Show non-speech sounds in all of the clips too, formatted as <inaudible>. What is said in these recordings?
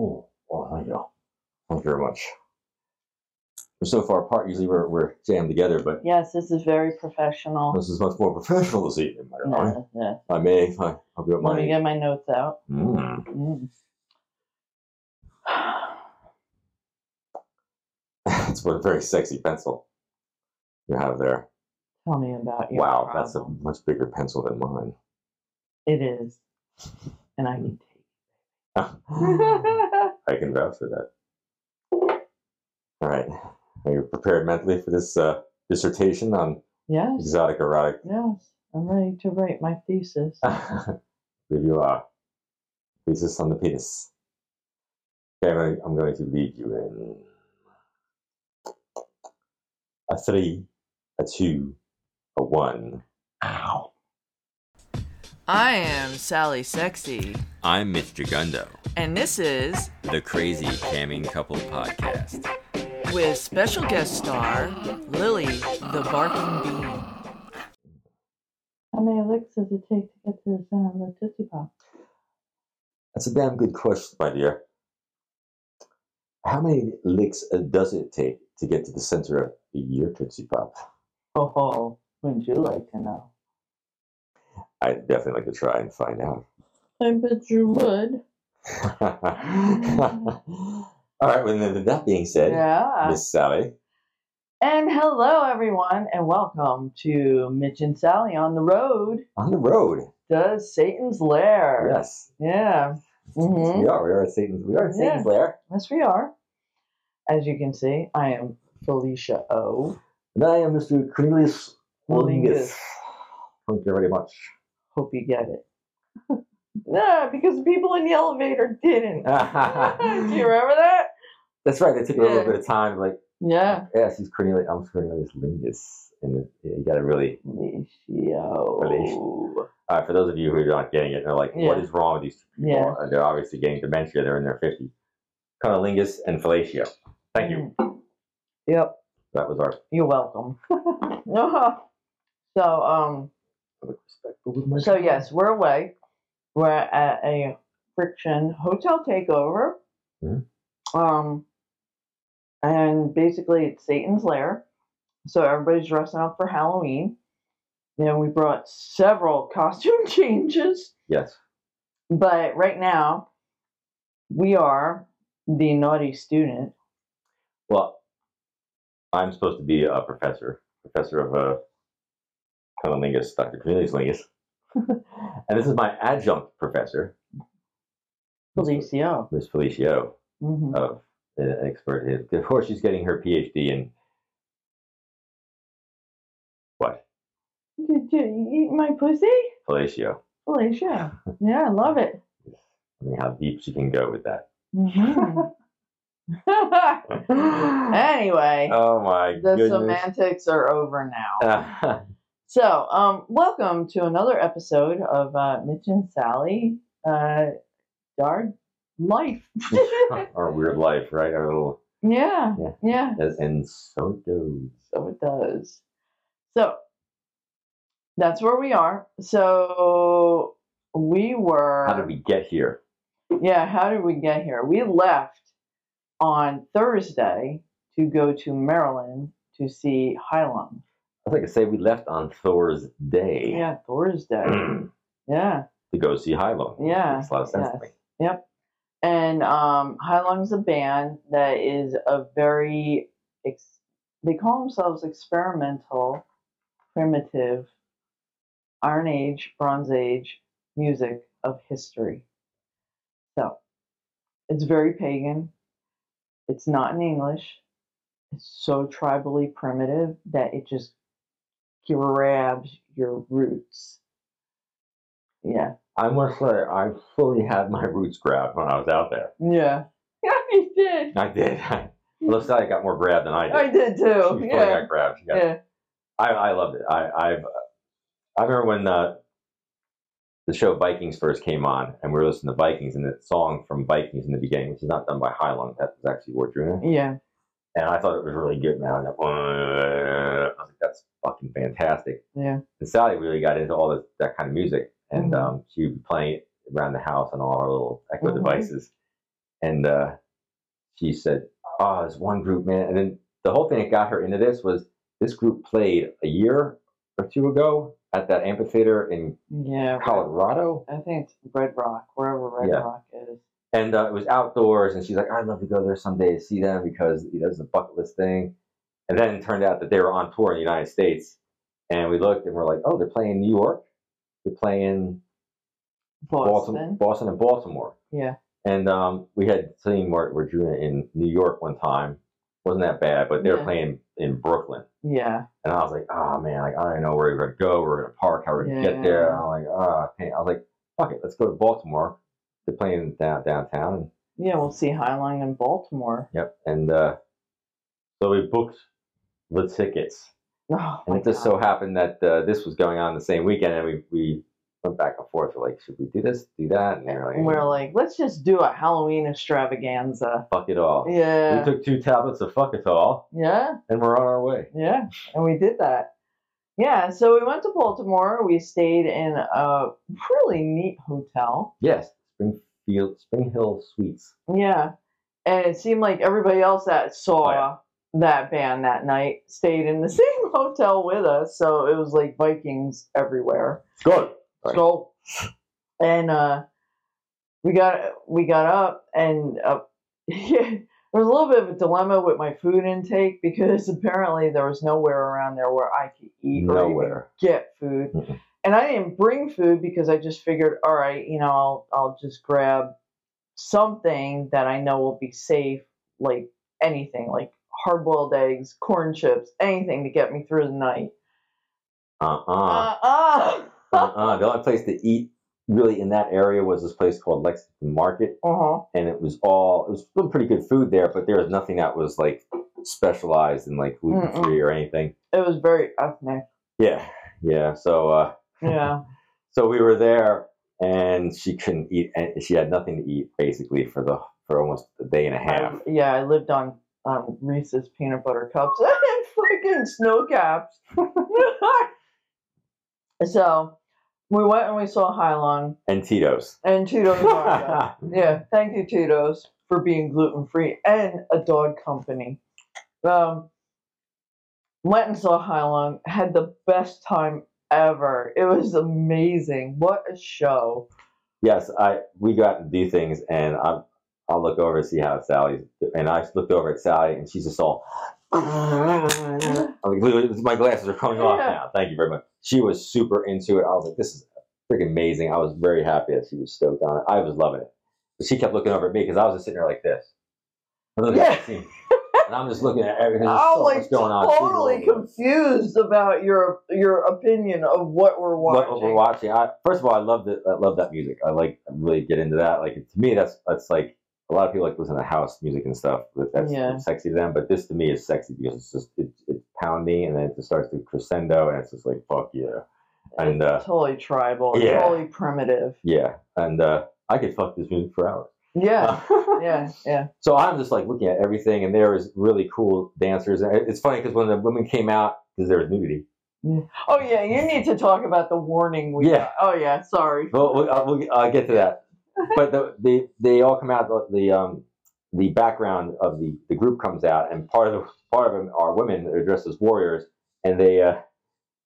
Oh, well, thank you. Thank you very much. We're so far apart. Usually we're, we're jammed together, but Yes, this is very professional. this is much more professional this evening. darling. Yeah, yeah. I may. I, I'll be at Let me my. get my notes out. Mm. Mm. <sighs> It's what a very sexy pencil you have there. Tell me about your Wow, that's a problem. much bigger pencil than mine. It is, and I can <laughs> <laughs> I can vouch for that. All right. Are you prepared mentally for this uh, dissertation on yes, exotic erotic? yes, I'm ready to write my thesis. <laughs> Here you are. Thesis on the penis. Okay, I'm going, I'm going to lead you in a three, a two, a one. Ow. I am Sally Sexy, I'm Mitch Jagundo, and this is the Crazy Camming Couple Podcast. with special guest star Lily the Barking Bean. How many licks does it take to get to the center of a Tootsie Pop? That's a damn good question, my dear. How many licks uh, does it take to get to the center of your Tootsie Pop? Oh, wouldn't you like to know? I'd definitely like to try and find out. I bet you would. <laughs> All right, well, then, that being said, Yeah. Miss Sally, And hello, everyone, and welcome to Mitch and Sally on the road on the road. to Satan's Lair. Yes, Yeah. Mhm. we are. We are at Satan's. We are at Satan's lair, Yes, we are. As you can see, I am Phylicia O. and I am Mr. Cornelius. Willingus. Thank you very much. Hope you get it. <laughs> no, because the people in the elevator didn't. <laughs> Do you remember that? That's right. They took a little bit of time. Like, Yeah. yes, he's Cornelius. I'm Cornelius Lingus, and it, you got to really. Felicia. All right, for those of you who are not getting it, they're like, "What Yeah. is wrong with these two people?" Yeah. They're obviously getting dementia. They're in their 50s. Cunnilingus and Fellatio. Thank you. Mm. Yep. That was our You're welcome. <laughs> so, um, with my so yes, we're away. We're at a friction hotel takeover. Mhm. Um, and basically it's Satan's lair. So everybody's dressing up for Halloween. And we brought several <laughs> costume changes. Yes. But right now, we are the naughty student. Well, I'm supposed to be a professor, professor of uh, Cunnilingus, Dr. Cornelius Lingus. and this is my adjunct professor, Felicio. Miss Felicio, hmm of an expert. Of course, she's getting her PhD in what? Did you eat my pussy? Fellatio. Felicia. <laughs> Yeah, I love it. I mean, how deep she can go with that. Mhm. <laughs> <laughs> anyway, Oh my the goodness. semantics are over now. So, um, welcome to another episode of uh, Mitch and Sally, uh, Our Life. <laughs> our weird life, right? Our little, yeah, Yeah. yeah. and, so it goes. So it does. So that's where we are. So we were. How did we get here? Yeah, how did we get here? We left on Thursday to go to Maryland to see Heilung. I like to say we left on Thor's day Yeah, Thursday. to <clears throat> yeah, To go see Heilung. Yeah, Makes a lot of sense to yes. me. yep. And um, Heilung's a band that is a very, ex- they call themselves experimental, primitive, Iron Age, Bronze Age music of history. So, it's very pagan. It's not in English. It's so tribally primitive that it just grabs your roots. Yeah. I must say, I fully had my roots grabbed when I was out there. Yeah. Yeah, you did. I did. <laughs> Looks like I got more grabbed than I did. I did She too. fully Yeah. got grabbed. She got, Yeah. I, I loved it. I, I've, I remember when uh, the show Vikings first came on, and we were listening to Vikings, and the song from Vikings in the beginning, which is not done by Heilung, that was actually Wardruna. Yeah. and I thought it was really good, man. I was like, that's fucking fantastic. Yeah. And Sally really got into all this, that kind of music, and Mhm. um, she would be playing it around the house on all our little Echo Mhm. devices. and uh, she said, "Oh, there's one group, man." And then the whole thing that got her into this was this group played a year or two ago at that amphitheater in Yeah. Colorado, I think it's Red Rock, wherever Red Yeah. Rock is. and uh, it was outdoors. And she's like, "I'd love to go there someday to see them because you know, it's a bucket list thing." And then it turned out that they were on tour in the United States, and we looked and we're like, "Oh, they're playing New York, they're playing Boston. Boston, Boston, and Baltimore." Yeah. And um, we had seen Mark Regina in New York one time. Wasn't that bad, but they were Yeah. playing in Brooklyn. Yeah. And I was like, oh man, like I don't know where we're gonna go, we're gonna park, how we're gonna get there. And I'm like, oh, okay. I was like, fuck it, let's go to Baltimore. They're playing down downtown. And, Yeah, we'll see Heilung in Baltimore. yep. And uh, so we booked the tickets, Oh, and it just God. so happened that uh, this was going on the same weekend, and we we went back and forth. We're like, should we do this, do that? And they're like, And we're like, let's just do a Halloween extravaganza. fuck it all. Yeah. We took two tablets of fuck it all, Yeah. and we're on our way. Yeah, and we did that. Yeah, so we went to Baltimore. We stayed in a really neat hotel. Yes, Springfield, Spring Hill Suites. Yeah, and it seemed like everybody else that saw Oh, yeah. That band that night stayed in the <laughs> same hotel with us. So it was like Vikings everywhere. Good. Right. So, and uh, we got we got up and uh, <laughs> yeah, there was a little bit of a dilemma with my food intake because <laughs> apparently there was nowhere around there where I could eat or even get food. Mm-mm. And I didn't bring food because I just figured, all right, you know, I'll I'll just grab something that I know will be safe, like anything, like hard boiled eggs, corn chips, anything to get me through the night. Uh-uh. Uh uh. uh-uh. The only place to eat really in that area was this place called Lexington Market, Uh-huh. and it was all it was still pretty good food there, but there was nothing that was like specialized in like gluten free or anything. It was very ethnic. Yeah, yeah. So uh, Yeah. <laughs> so we were there, and she couldn't eat, and she had nothing to eat basically for the for almost a day and a half. Yeah, I lived on um, Reese's peanut butter cups <laughs> and freaking snow caps. <laughs> so we went and we saw Heilung And Tito's. and Tito's. <laughs> Yeah, thank you, Tito's, for being gluten free and a dog company. Um, went and saw Heilung, had the best time ever. It was amazing. What a show. yes, I we got to do things, and I I'll look over and see how Sally's, and I looked over at Sally, and she's just all. I'm like, my glasses are coming off Yeah. now. Thank you very much. She was super into it. I was like, this is freaking amazing. I was very happy that she was stoked on it. I was loving it. But she kept looking over at me because I was just sitting there like this. I'm looking at the scene, and I'm just looking at everything. There's I'm so like much going on. She's totally all confused about your your opinion of what we're watching. what we're watching. I, first of all, I love that. I love that music. I like really get into that. Like to me, that's that's like a lot of people like listen to house music and stuff. That's Yeah. sexy to them. But this to me is sexy because it's just it's, it's pounding and then it just starts to crescendo and it's just like fuck yeah, and uh, totally tribal, yeah. totally primitive. yeah, and uh, I could fuck this music for hours. Yeah, <laughs> yeah, yeah. So I'm just like looking at everything, and there was really cool dancers. And it's funny because when the women came out, because there was nudity. Oh yeah, you need to talk about the warning we Yeah. got. Oh yeah, sorry. Well, we'll, I'll, we'll, I'll get to that. <laughs> But the, they they all come out. The, the um the background of the the group comes out, and part of the part of them are women that are dressed as warriors, and they uh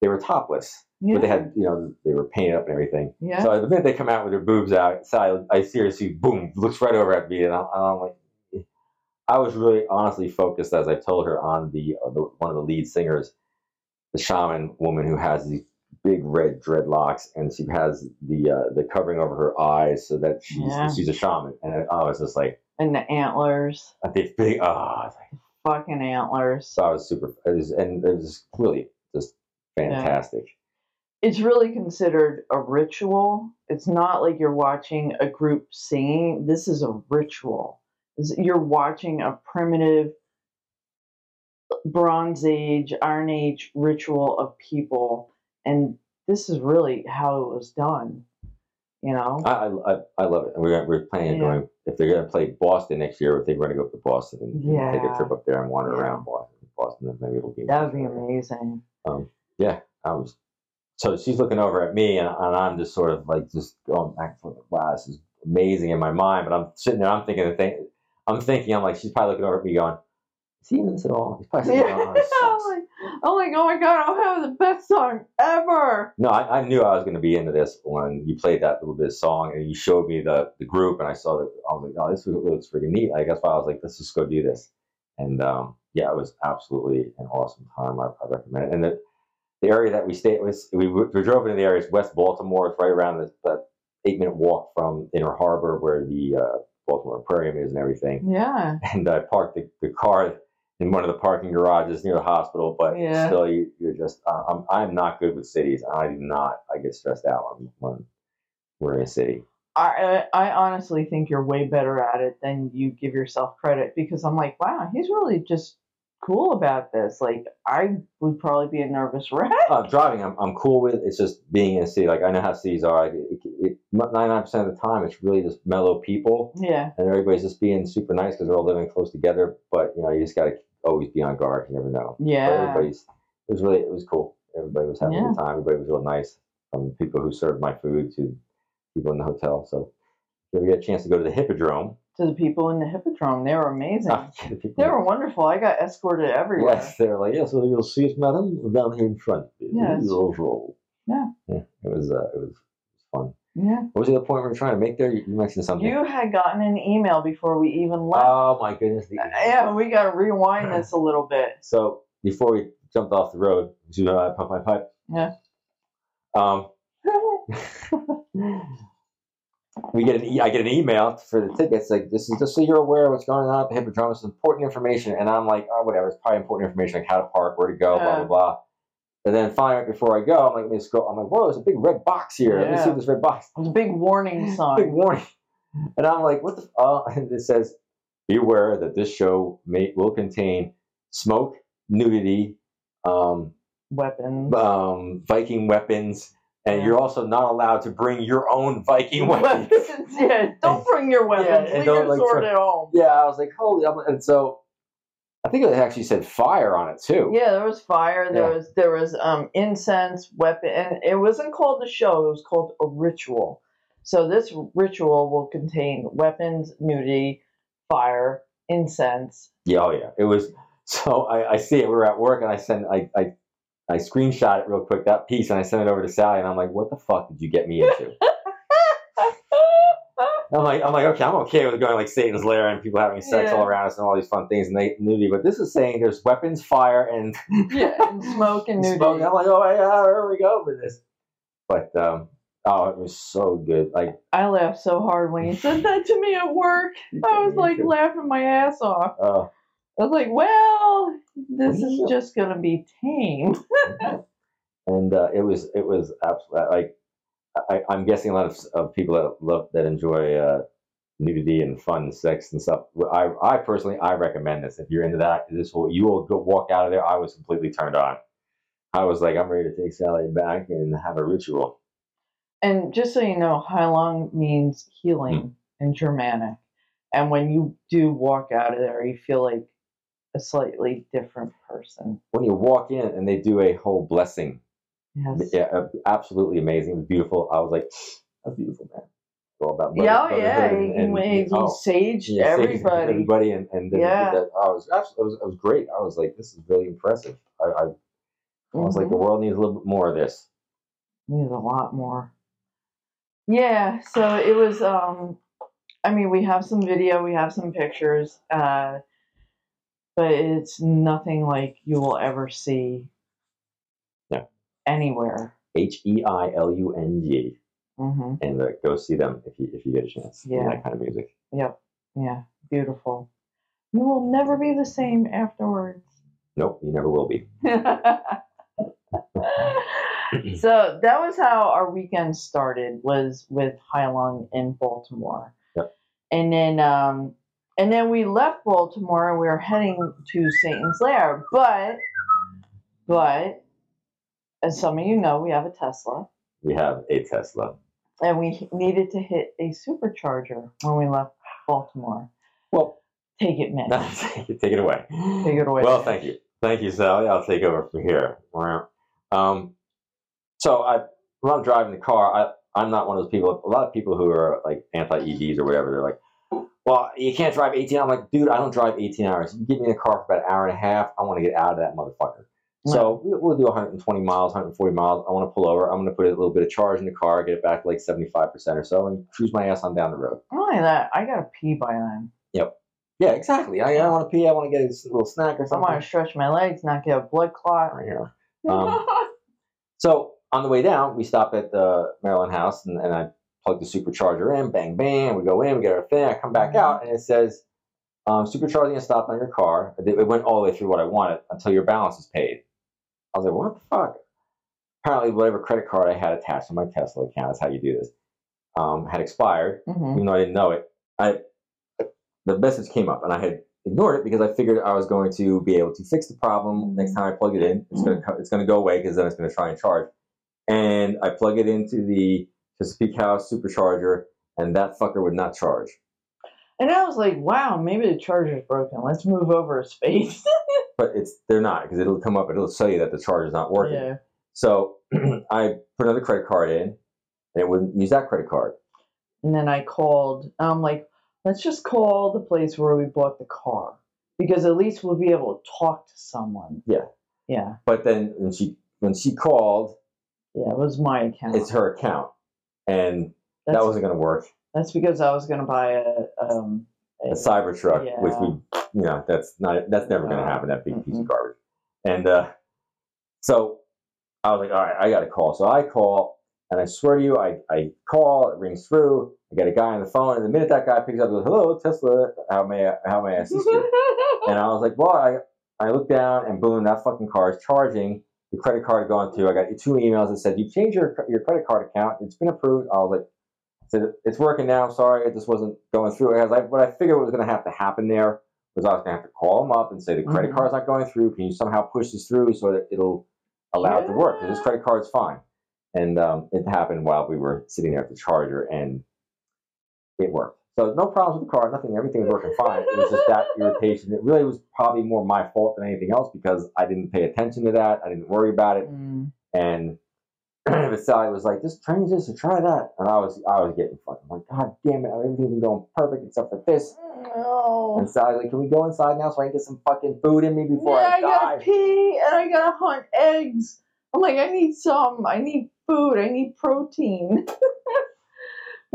they were topless, Yeah, but they had you know they were painted up and everything. yeah. So the minute they come out with their boobs out, Sally, I seriously boom looks right over at me, and I'm, I'm like. I was really honestly focused, as I told her, on the, uh, the one of the lead singers, the shaman woman who has these big red dreadlocks, and she has the uh, the covering over her eyes so that she's Yeah. she's a shaman. And I, I was just like, and the antlers, the big, oh, like- fucking antlers. so I was super, it was, and it was really just fantastic. It's really considered a ritual. It's not like you're watching a group singing. This is a ritual. You're watching a primitive Bronze Age, Iron Age ritual of people, and this is really how it was done. You know? I, I, I- love it. And we're, we're planning on Yeah. going, if they're going to play Boston next year, I think we're going to go up to Boston and, and take a trip up there and wander Yeah. around Boston. Boston, and maybe it'll be. That would be amazing. Um, yeah, I was. So she's looking over at me, and, and I'm just sort of like just going back and forth. Wow, this is amazing in my mind. But I'm sitting there, I'm thinking the thing. I'm thinking, I'm like, she's probably looking over at me going, "Is he in this at all?" He's probably Yeah. <laughs> "Oh, I'm like, oh my god, I'll have the best song ever. No, I, I knew I was going to be into this when you played that little bit of song and you showed me the, the group and I saw that I was like, oh, this looks freaking neat. I guess why I was like, let's just go do this. And um, yeah, it was absolutely an awesome time. I, I recommend it. And the, the area that we stayed was we, we drove into the area is West Baltimore. It's right around the, the eight minute walk from Inner Harbor where the uh, Baltimore Aquarium is and everything. Yeah. And I parked the, the car in one of the parking garages near the hospital, but Yeah. still, you, you're just, uh, I'm, I'm not good with cities. I do not, I get stressed out when, when we're in a city. I I I honestly think you're way better at it than you give yourself credit because I'm like, wow, he's really just cool about this. Like I would probably be a nervous wreck. <laughs> Uh, driving, I'm, I'm cool with. It's just being in a city. Like I know how cities are. Like, it, it, 99% of the time, it's really just mellow people, Yeah. and everybody's just being super nice because they're all living close together. But you know, you just got to always be on guard. You never know. But Yeah. everybody's. It was really. It was cool. Everybody was having a Yeah. good time. Everybody was real nice. From people who served my food to people in the hotel. So if you ever get a chance to go to the Hippodrome, To the people in the Hippodrome, they were amazing. ah, They were wonderful. I got escorted everywhere. Yes, they were like, yes, well, you'll see it, madam, down here in front. Yes. Usual. Yeah. Yeah, it was, uh, it was fun. Yeah. What was the point we were trying to make there? You mentioned something. You had gotten an email before we even left. oh my goodness. the- yeah, we got to rewind this a little bit. <clears throat> So before we jumped off the road, you know, I pump my pipe. Yeah. Um, <laughs> <laughs> we get an e- I get an email for the tickets. Like this is just so you're aware of what's going on at the Hippodrome. It's important information, and I'm like, oh, whatever. It's probably important information, like how to park, where to go, blah blah blah. And then finally, right before I go, I'm like, let me just go. I'm like, whoa, there's a big red box here. Let me see this red box. It was a big warning <laughs> sign. Big sign. warning. And I'm like, what the? Uh, <laughs> and it says, be aware that this show may will contain smoke, nudity, um, Weapons. um, Viking weapons, and you're also not allowed to bring your own Viking <laughs> weapons. Yeah, don't bring your weapons. and Leave your like, sword at home. yeah, I was like, holy, I'm- and so I think it actually said fire on it too. Yeah, there was fire. There Yeah. was there was um, incense, weapon, and it wasn't called a show. It was called a ritual. So this ritual will contain weapons, nudity, fire, incense. Yeah, oh yeah, it was. <laughs> So I, I see it. We were at work, and I sent I, I I screenshot it real quick that piece, and I sent it over to Sally, and I'm like, what the fuck did you get me into? <laughs> I'm like, I'm like, okay, I'm okay with going like Satan's lair and people having sex Yeah. all around us and all these fun things and they nudity, but this is saying there's weapons, fire, and <laughs> yeah, and smoke and nudity. smoke. I'm like, oh yeah, here we go with this. But um, oh, it was so good. Like I laughed so hard when you said that to me at work. I <laughs> was like laughing my ass off. uh, I was like, well, this is just gonna be tame. <laughs> and uh, it was it was absolutely like I, I'm guessing a lot of, of people that love that enjoy uh, nudity and fun sex and stuff. I I personally I recommend this if you're into that. This will you will go walk out of there. I was completely turned on. I was like, I'm ready to take Sally back and have a ritual. And just so you know, Heilung means healing in Germanic. And when you do walk out of there, you feel like a slightly different person. When you walk in and they do a whole blessing, Yes. yeah, absolutely amazing. It was beautiful. I was like, that's beautiful, man. It's all about Yeah, oh, yeah. and- and- he, he oh. saged Yeah, everybody. everybody, and and then Yeah. that, I was absolutely, it was, it was great. I was like, this is really impressive. I, I, I was like, Mhm. the world needs a little bit more of this. Needs a lot more. Yeah, so it was um I mean we have some video, we have some pictures, uh but it's nothing like you will ever see Yeah. anywhere. H e i l u n g, hmm and uh, go see them if you if you get a chance. Yeah. that kind of music. Yep. Yeah. Beautiful. You will never be the same afterwards. Nope, you never will be. <laughs> so that was how our weekend started was with Heilung in Baltimore. Yep. And then um and then we left Baltimore and we were heading to Satan's Lair. But but as some of you know, we have a Tesla. We have a Tesla. And we needed to hit a supercharger when we left Baltimore. Well, Take it, Mitch. <laughs> take it, take it away. Take it away. Well, thank you, thank you, Sally. I'll take over from here. Um, so I when I'm driving the car, I I'm not one of those people. A lot of people who are like anti EVs or whatever, they're like, well, you can't drive 18. I'm like, dude, I don't drive 18 hours. You get me in a car for about an hour and a half. I want to get out of that motherfucker. So we- we'll do 120 miles, 140 miles. I want to pull over. I'm going to put a little bit of charge in the car, get it back to like 75% or so, and cruise my ass on down the road. Not only that, I gotta pee by then. Yep. Yeah, exactly. I, I want to pee. I want to get a little snack or I something. want to stretch my legs, not get a blood clot. You know. Um, <laughs> So on the way down, we stop at the Maryland house, and, and I plug the supercharger in. Bang, bang. We go in. We get our thing. I come back Mhm. out, and it says, um, "Supercharging is stopped on your car." It went all the way through what I wanted until your balance is paid. I was like, "What the fuck?" Apparently, whatever credit card I had attached to my Tesla account is how you do this. Um, had expired, hmm even though I didn't know it. I the message came up, and I had ignored it because I figured I was going to be able to fix the problem next time I plug it in. It's gonna co- it's gonna go away because then it's gonna try and charge. And I plug it into the Chesapeake House supercharger, and that fucker would not charge. And I was like, wow, maybe the charger's broken. Let's move over a space. <laughs> But it's they're not because it'll come up. It'll tell you that the charger's not working. yeah. So <clears throat> I put another credit card in, and it wouldn't use that credit card. And then I called. I'm like, let's just call the place where we bought the car because at least we'll be able to talk to someone. Yeah. Yeah. But then when she when she called, Yeah. It was my account. it's her account, and that's, that wasn't gonna work. that's because I was going to buy a. Um, a Cybertruck, which Yeah. we, you know, that's not that's never going to happen. That big piece of garbage. And uh, so I was like, all right, I got to call. So I call, and I swear to you, I, I call, it rings through. I get a guy on the phone, and the minute that guy picks up, he goes, "Hello, Tesla. How may I, how may I assist you?" <laughs> and I was like, "Well, I I look down, and boom, that fucking car is charging." The credit card going through. I got two emails that said, "You changed your your credit card account. It's been approved." I was like, "said It's working now. Sorry, it just wasn't going through." I was like, "What I figured was going to have to happen there was I was going to have to call them up and say the credit Mhm. card's not going through. Can you somehow push this through so that it'll allow it to work? Because this credit card's fine." And um, it happened while we were sitting there at the charger, and it worked. So no problems with the car, nothing, everything was working fine. It was just that irritation. It really was probably more my fault than anything else because I didn't pay attention to that. I didn't worry about it. Mm. And <clears throat> but Sally was like, just change this or try that. And I was I was getting fucking like, God damn it, everything's been going perfect except for this. No. And Sally's like, Can we go inside now so I can get some fucking food in me before yeah, I I gotta die? pee and I gotta hunt eggs. I'm like, I need some. I need food. I need protein. <laughs>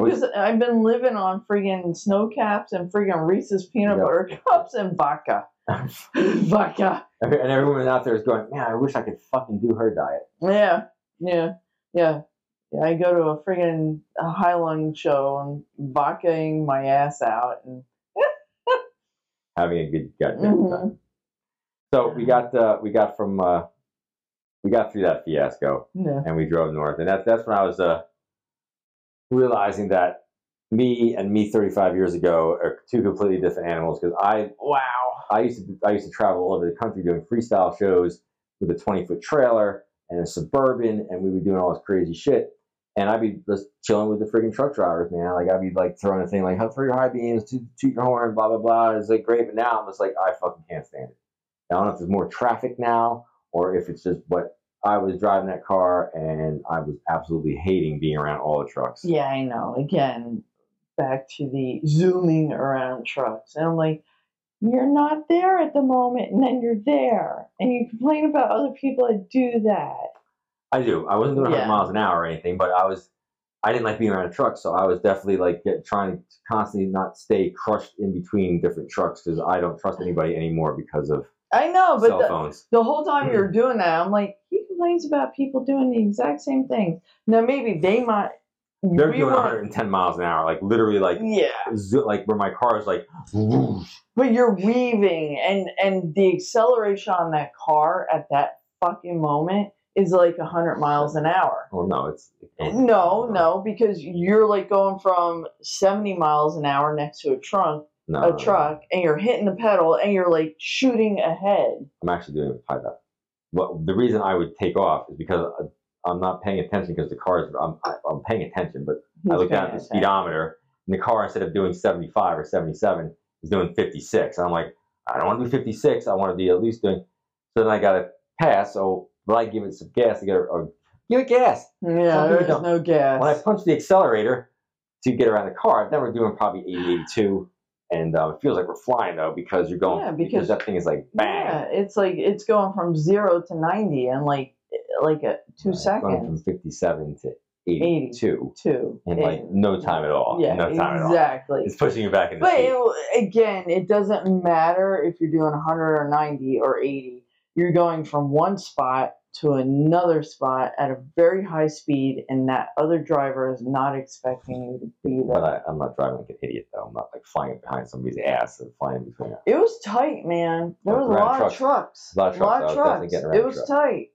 because I've been living on friggin' snow caps and friggin' Reese's peanut Yep. butter <laughs> cups and vodka. <laughs> vodka. and everyone out there is going, Man, I wish I could fucking do her diet. Yeah, yeah, yeah. Yeah, I go to a friggin' Heilung show and vodkaing my ass out. And <laughs> Having a good goddamn Mhm. time. So we got uh, we got from uh, we got through that fiasco. yeah. and we drove north. And that's that's when I was uh, realizing that me and me 35 years ago are two completely different animals. Because I Wow. I used to I used to travel all over the country doing freestyle shows with a 20 foot trailer and a suburban, and we were doing all this crazy shit. And I'd be just chilling with the freaking truck drivers, man. Like I'd be like throwing a thing like, how "Throw your high beams, toot, toot your horn, blah blah blah." It's like great, but now I'm just like, I fucking can't stand it. I don't know if there's more traffic now or if it's just what I was driving that car and I was absolutely hating being around all the trucks. Yeah, I know. Again, back to the zooming around trucks. And I'm like, you're not there at the moment, and then you're there. And you complain about other people that do that. I do. I wasn't doing 100 Yeah. miles an hour or anything, but I was. I didn't like being around trucks, so I was definitely like get, trying to constantly not stay crushed in between different trucks because I don't trust anybody anymore because of I know, but cell the, phones. the whole time you're mm. doing that, I'm like, he complains about people doing the exact same thing. Now, maybe they might. They're doing 110 miles an hour, like literally, like Yeah. zo- like where my car is like. whoosh. But you're weaving, and and the acceleration on that car at that fucking moment is like 100 miles an hour. Well, no, it's No, no, because you're like going from 70 miles an hour next to a trunk, no, a truck, and you're hitting the pedal, and you're like shooting ahead. I'm actually doing it with Well, the reason I would take off is because I- I'm not paying attention because the cars. I'm I'm paying attention, but I look down at the speedometer, and the car instead of doing 75 or 77 is doing 56. And I'm like, I don't want to do 56. I want to be at least doing. So then I got to pass. So will I give it some gas to get? Or give it gas. Yeah, there's no gas. When I punch the accelerator to get around the car, then we're doing probably 80, 82, and um, it feels like we're flying though because you're going Yeah, because, because- that thing is like bang. Yeah, it's like it's going from zero to ninety in like like a two Right, Going from 57 to 82 Two. in like no time at all. yeah, no time at all. exactly. It's pushing you back in But it, again, it doesn't matter if you're doing 100 or 90 or 80. You're going from one spot to another spot at a very high speed, and that other driver is not expecting you to be But there. I, I'm not driving like an idiot though. I'm not like flying behind somebody's ass and flying between. It was tight, man. There was a lot trucks. of trucks. A lot of trucks. I was definitely getting It was trucks. tight.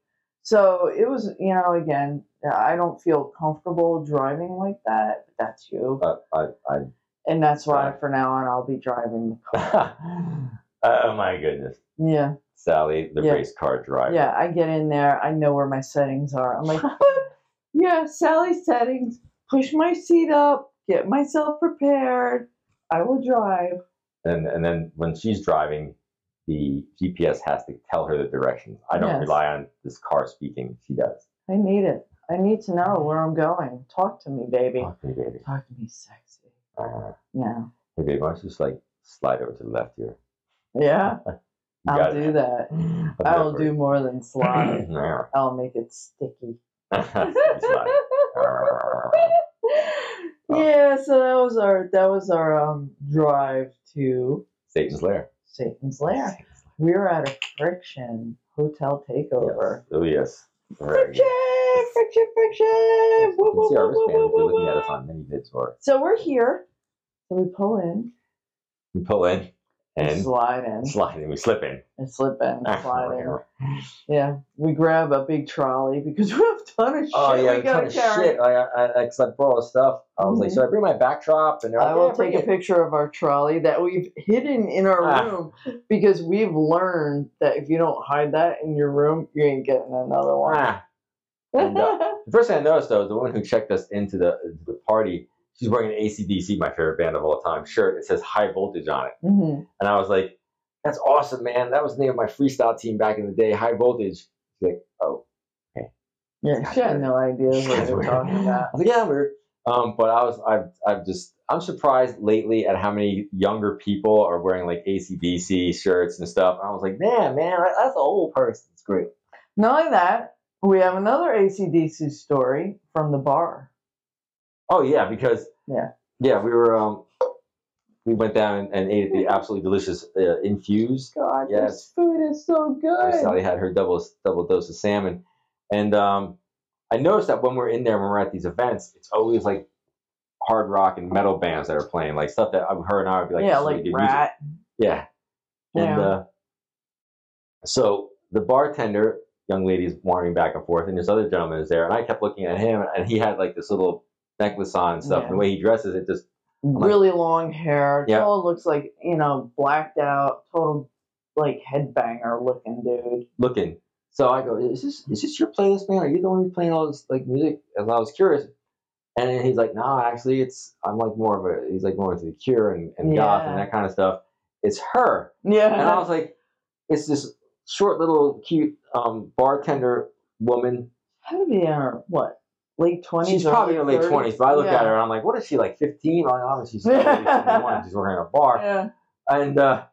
So it was, you know, again, I don't feel comfortable driving like that. But that's you, But I, I and that's why Right. for now on I'll be driving the car. <laughs> oh my goodness, Yeah. Sally, the Yeah. race car driver. Yeah, I get in there. I know where my settings are. I'm like, <laughs> yeah, Sally settings. Push my seat up. Get myself prepared. I will drive. And and then when she's driving, the GPS has to tell her the directions. I don't Yes. rely on this car speaking. She does. I need it. I need to know where I'm going. Talk to me, baby. Talk to me, baby. Talk to me, sexy. Uh, Yeah. hey, babe, why don't you just like slide over to the left here? Yeah. <laughs> I'll do that. I'll I will do more than <clears throat> for slide. I'll make it sticky. <laughs> <laughs> Yeah, so that was our that was our um drive to Satan's lair. Satan's Lair. We were at a friction hotel takeover. Yes. Oh yes. Very good. Friction, friction, friction. You Woo, can woo, see our woo, woo, wristband if you're woo, looking at woo. us on many vids or So we're here. So we pull in, we pull in and and slide in, slide and we slip in. and slip in, slide in. Yeah, we grab a big trolley because <laughs> we have a ton of shit Oh yeah, we a ton of carry. shit. I, I, I, I brought all the stuff. I was like, Mhm. should I bring my backdrop? And like, I will yeah, take a it. picture of our trolley that we've hidden in our Ah. room because we've learned that if you don't hide that in your room, you ain't getting another one. Ah. And, uh, <laughs> The first thing I noticed though, is the woman who checked us into the into the party, she's wearing an ACDC, my favorite band of all time, shirt. It says high voltage on it. hmm And I was like, that's awesome, man. That was the name of my freestyle team back in the day, high voltage. She's like, oh. Yeah, she had no idea what we were talking <laughs> I about. was like, yeah, we're. Um, but I was, I've, I've just, I'm surprised lately at how many younger people are wearing like ACDC shirts and stuff. And I was like, man, man, that's an old person. It's great. Only that, we have another ACDC story from the bar. Oh yeah, because Yeah. yeah, we were, um, we went down and, and ate at the absolutely delicious uh, Infuse. God, Yes. this food is so good. Sally had her double double dose of salmon, and um, I noticed that when we're in there, when we're at these events, it's always like hard rock and metal bands that are playing, like stuff that I- her and I would be like, yeah, like really good music." rat. Yeah. And Yeah. uh, so the bartender, young lady's wandering back and forth, and this other gentleman is there, and I kept looking at him, and he had like this little necklace on and stuff. Yeah. And the way he dresses, it just like- really long hair. Yeah. Total looks like you know blacked out. Total like headbanger looking dude. looking. So I go, is this is this your playlist, man? Are you the one who's playing all this like music? And I was curious. And then he's like, no, actually, it's I'm like more of a he's like more into the Cure and, and goth and that kind of stuff. It's her, Yeah. and I was like, it's this short little cute um, bartender woman. had to be in her what late twenties. She's probably in her late twenties, but I look yeah. at her and I'm like, what is she like 15? Like, obviously she's <laughs> 21. She's working at a bar, Yeah. and uh,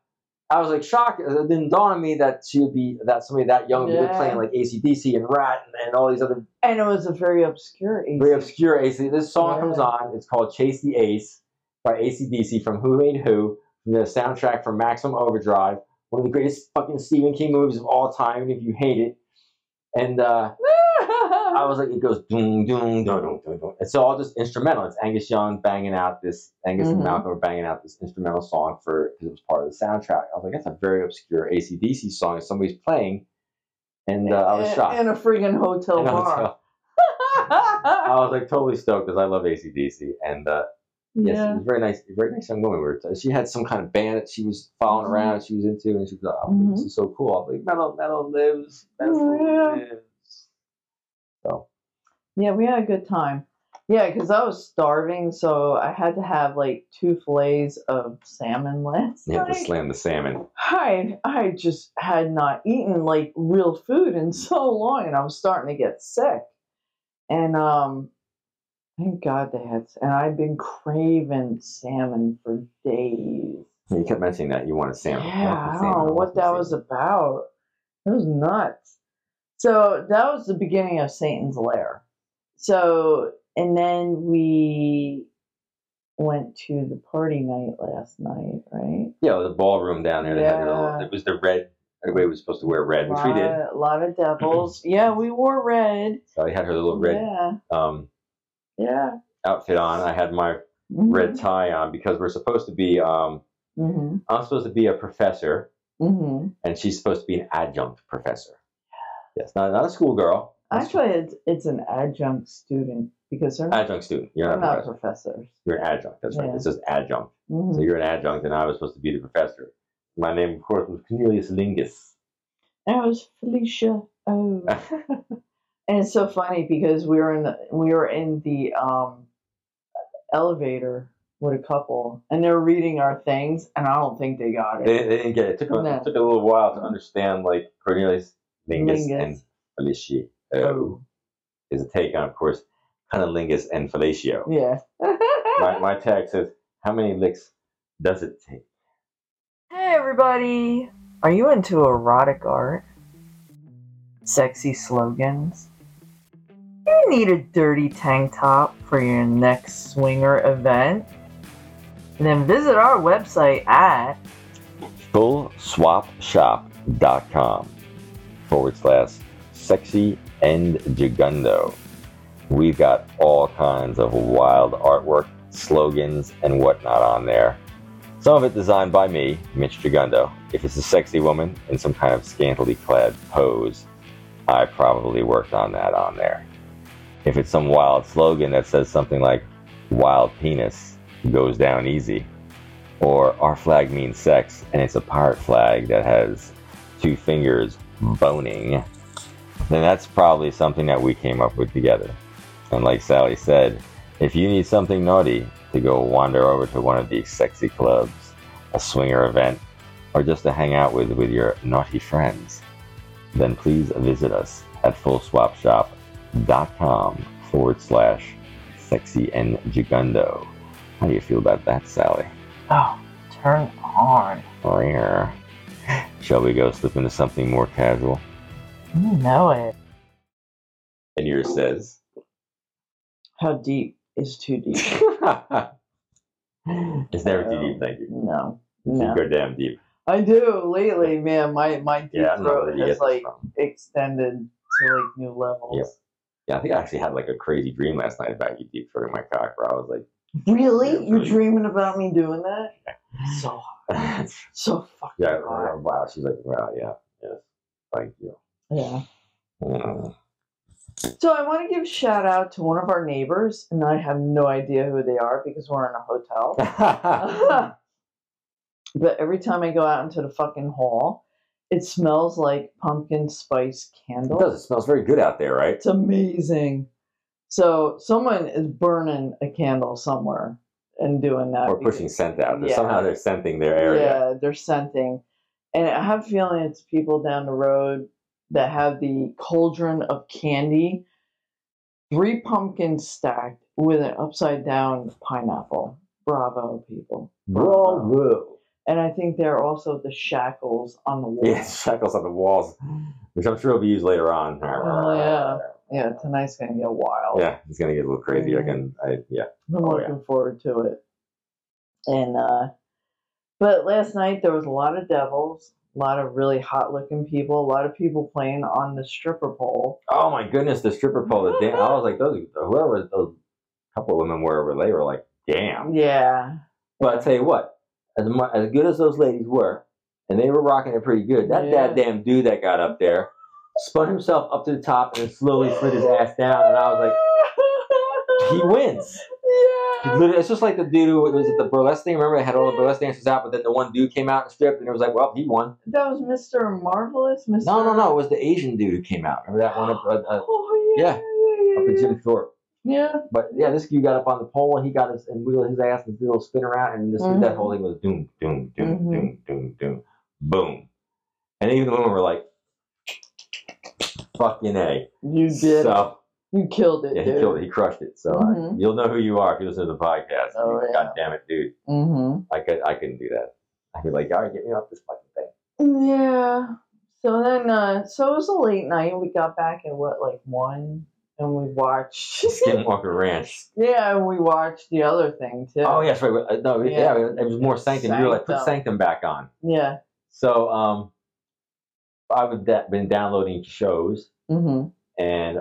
I was like shocked. It didn't dawn on me that she would be that somebody that young would be playing like ACDC and Ratt and, and all these other And it was a very obscure. very obscure AC. This song comes on. It's called Chase the Ace by ACDC from Who Made Who, from the soundtrack for Maximum Overdrive, one of the greatest fucking Stephen King movies of all time, even if you hate it. And uh, I was like, it goes doom, doom, doom, doom, doom. It's all just instrumental. It's Angus Young banging out this, Angus and Mhm. Malcolm are banging out this instrumental song for, because it was part of the soundtrack. I was like, that's a very obscure ACDC song that somebody's playing. And uh, I was shocked. In a freaking hotel In bar. hotel. <laughs> I was like totally stoked because I love ACDC. And uh, yes, it yeah. was a very nice, very nice young woman. We were she had some kind of band that she was following Mhm. around, she was into, and she was like, oh, Mhm. this is so cool. I was like, metal, metal lives, metal Yeah. lives. Yeah, we had a good time. Yeah, because I was starving, so I had to have like two fillets of salmon <laughs> last you have to night. slam the salmon. I I just had not eaten like real food in <laughs> so long, and I was starting to get sick. And um, thank God they had, and I've been craving salmon for days. You kept mentioning that you wanted salmon. Yeah, I Salmon, don't know what that salmon. was about. It was nuts. So that was the beginning of Satan's lair. So and then we went to the party night last night, right? Yeah, the ballroom down there. Had little, Yeah. it was the red. Everybody was supposed to wear red, which we did. A lot of <clears throat> devils. yeah, we wore red. So I had her little red Yeah, um, yeah. outfit on. I had my Mm-hmm. red tie on because we're supposed to be. Um, Mm-hmm. I'm supposed to be a professor, Mm-hmm. and she's supposed to be an adjunct professor. Yes, not not a schoolgirl. Actually, it's it's an adjunct student because they're not, adjunct student. You're they're not a not professor. professors. You're an adjunct. That's right. Yeah. It says adjunct. Mhm. So you're an adjunct, and I was supposed to be the professor. My name, of course, was Cornelius Lingus. And it was Felicia. Oh. <laughs> And it's so funny because we were in the we were in the um, elevator with a couple, and they're reading our things, and I don't think they got They, it. they didn't get it. It took, a, No. it took a little while to understand, like, Cornelius Lingus, Lingus. and Felicia. Oh, Is a take on, of course, Cunnilingus and Felicio. yeah. <laughs> My, my tag says, How many licks does it take? Hey everybody! Are you into erotic art? Sexy slogans? You need a dirty tank top for your next swinger event? Then visit our website at FullSwapShop.com forward slash sexy and jagundo. We've got all kinds of wild artwork, slogans, and whatnot on there. Some of it designed by me, Mitch Jagundo. If it's a sexy woman in some kind of scantily clad pose, I probably worked on that on there. If it's some wild slogan that says something like, wild penis goes down easy, or our flag means sex and it's a pirate flag that has two fingers boning, then that's probably something that we came up with together. And like Sally said, if you need something naughty to go wander over to one of these sexy clubs, a swinger event, or just to hang out with with your naughty friends, then please visit us at fullswapshop.com forward slash sexy and jagundo. How do you feel about that, Sally? Oh, turn on. Rare. Shall we go slip into something more casual? You know it. And yours says. How deep is too deep? <laughs> it's never too deep, thank you. No. You No. go damn deep. I do lately, man. My my deep Yeah, I don't know throat where you has this like from. extended to like new levels. Yep. Yeah, I think I actually had like a crazy dream last night about you deep throating my cock, where I was like, Really? Yeah, You're really. dreaming about me doing that? So yeah, so <laughs> fucking hot. wow. She's like, wow, yeah, yes, thank you. Yeah. Mm. So I want to give a shout out to one of our neighbors, and I have no idea who they are because we're in a hotel. <laughs> <laughs> but every time I go out into the fucking hall, it smells like pumpkin spice it does. It smells very good out there, right? It's amazing. So someone is burning a candle somewhere and doing that. Or because- pushing scent out. Yeah. Somehow they're scenting their area. Yeah, they're scenting. And I have a feeling it's people down the road that have the cauldron of candy, three pumpkins stacked with an upside down pineapple. Bravo, people. Bravo. And I think they're also the shackles on the wall. Yeah, <laughs> shackles on the walls, which I'm sure will be used later on. Oh, yeah. Yeah, tonight's gonna get wild. Yeah, it's gonna get a little crazy. I can, I yeah. I'm Oh, yeah. looking forward to it. And uh but last night there was a lot of devils, a lot of really hot looking people, a lot of people playing on the stripper pole. Oh my goodness, the stripper pole. The damn, I was like, those whoever those couple of women were, over there, they were like, damn. Yeah. But I tell you what, as mu- as good as those ladies were, and they were rocking it pretty good. That Yeah. that damn dude that got up there spun himself up to the top and slowly slid his ass down, and I was like, he wins. He Yeah. literally- It's just like the dude who was at the burlesque thing. Remember, they had all the burlesque dancers out, but then the one dude came out and stripped, and it was like, well, he won. That was Mr. Marvelous, Mr. No, no, no. It was the Asian dude who came out. Remember that one up, uh, uh, Oh yeah. yeah, up yeah. Jim Thorpe? yeah. But yeah, this dude got up on the pole and he got his and wiggled his ass and did a little spin around, and this Mhm. that whole thing was doom, doom, doom, Mhm. doom, doom, doom, boom. And even the women were like, "Fucking a." You did. So you killed it, yeah, he dude. killed it. He crushed it. So I- Mhm. you'll know who you are if you listen to the podcast. Oh, yeah. God damn it, dude! Mm-hmm. I could I couldn't do that. I'd be like, all right, get me off this fucking thing. Yeah. So then, uh, so it was a late night. We got back at what, like one, and we watched. <laughs> Skinwalker Ranch. yeah, and we watched the other thing too. Oh yes, right. uh, No, yeah, Yeah. it was more Sanctum. You were like, put Sanctum. Sanctum back on. Yeah. So um, I've been downloading shows, Mm-hmm. and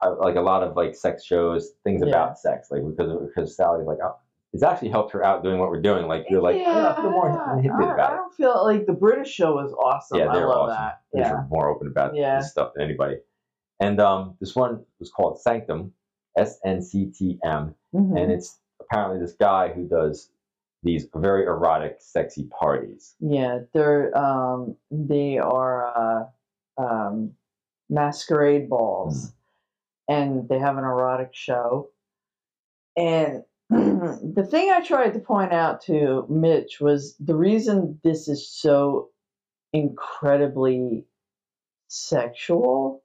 I, like a lot of like sex shows, things Yeah. about sex, like because because Sally's like, oh, it's actually helped her out doing what we're doing. Like you're like, yeah, feel more inhibited I, I about it. don't feel like the British show was awesome. Yeah, I they're love awesome. that. They're more open about Yeah. this stuff than anybody. And um, this one was called Sanctum, S N C T M, Mhm. and it's apparently this guy who does these very erotic, sexy parties. Yeah, they're um they are uh um masquerade balls and they have an erotic show. And <clears throat> the thing I tried to point out to Mitch was the reason this is so incredibly sexual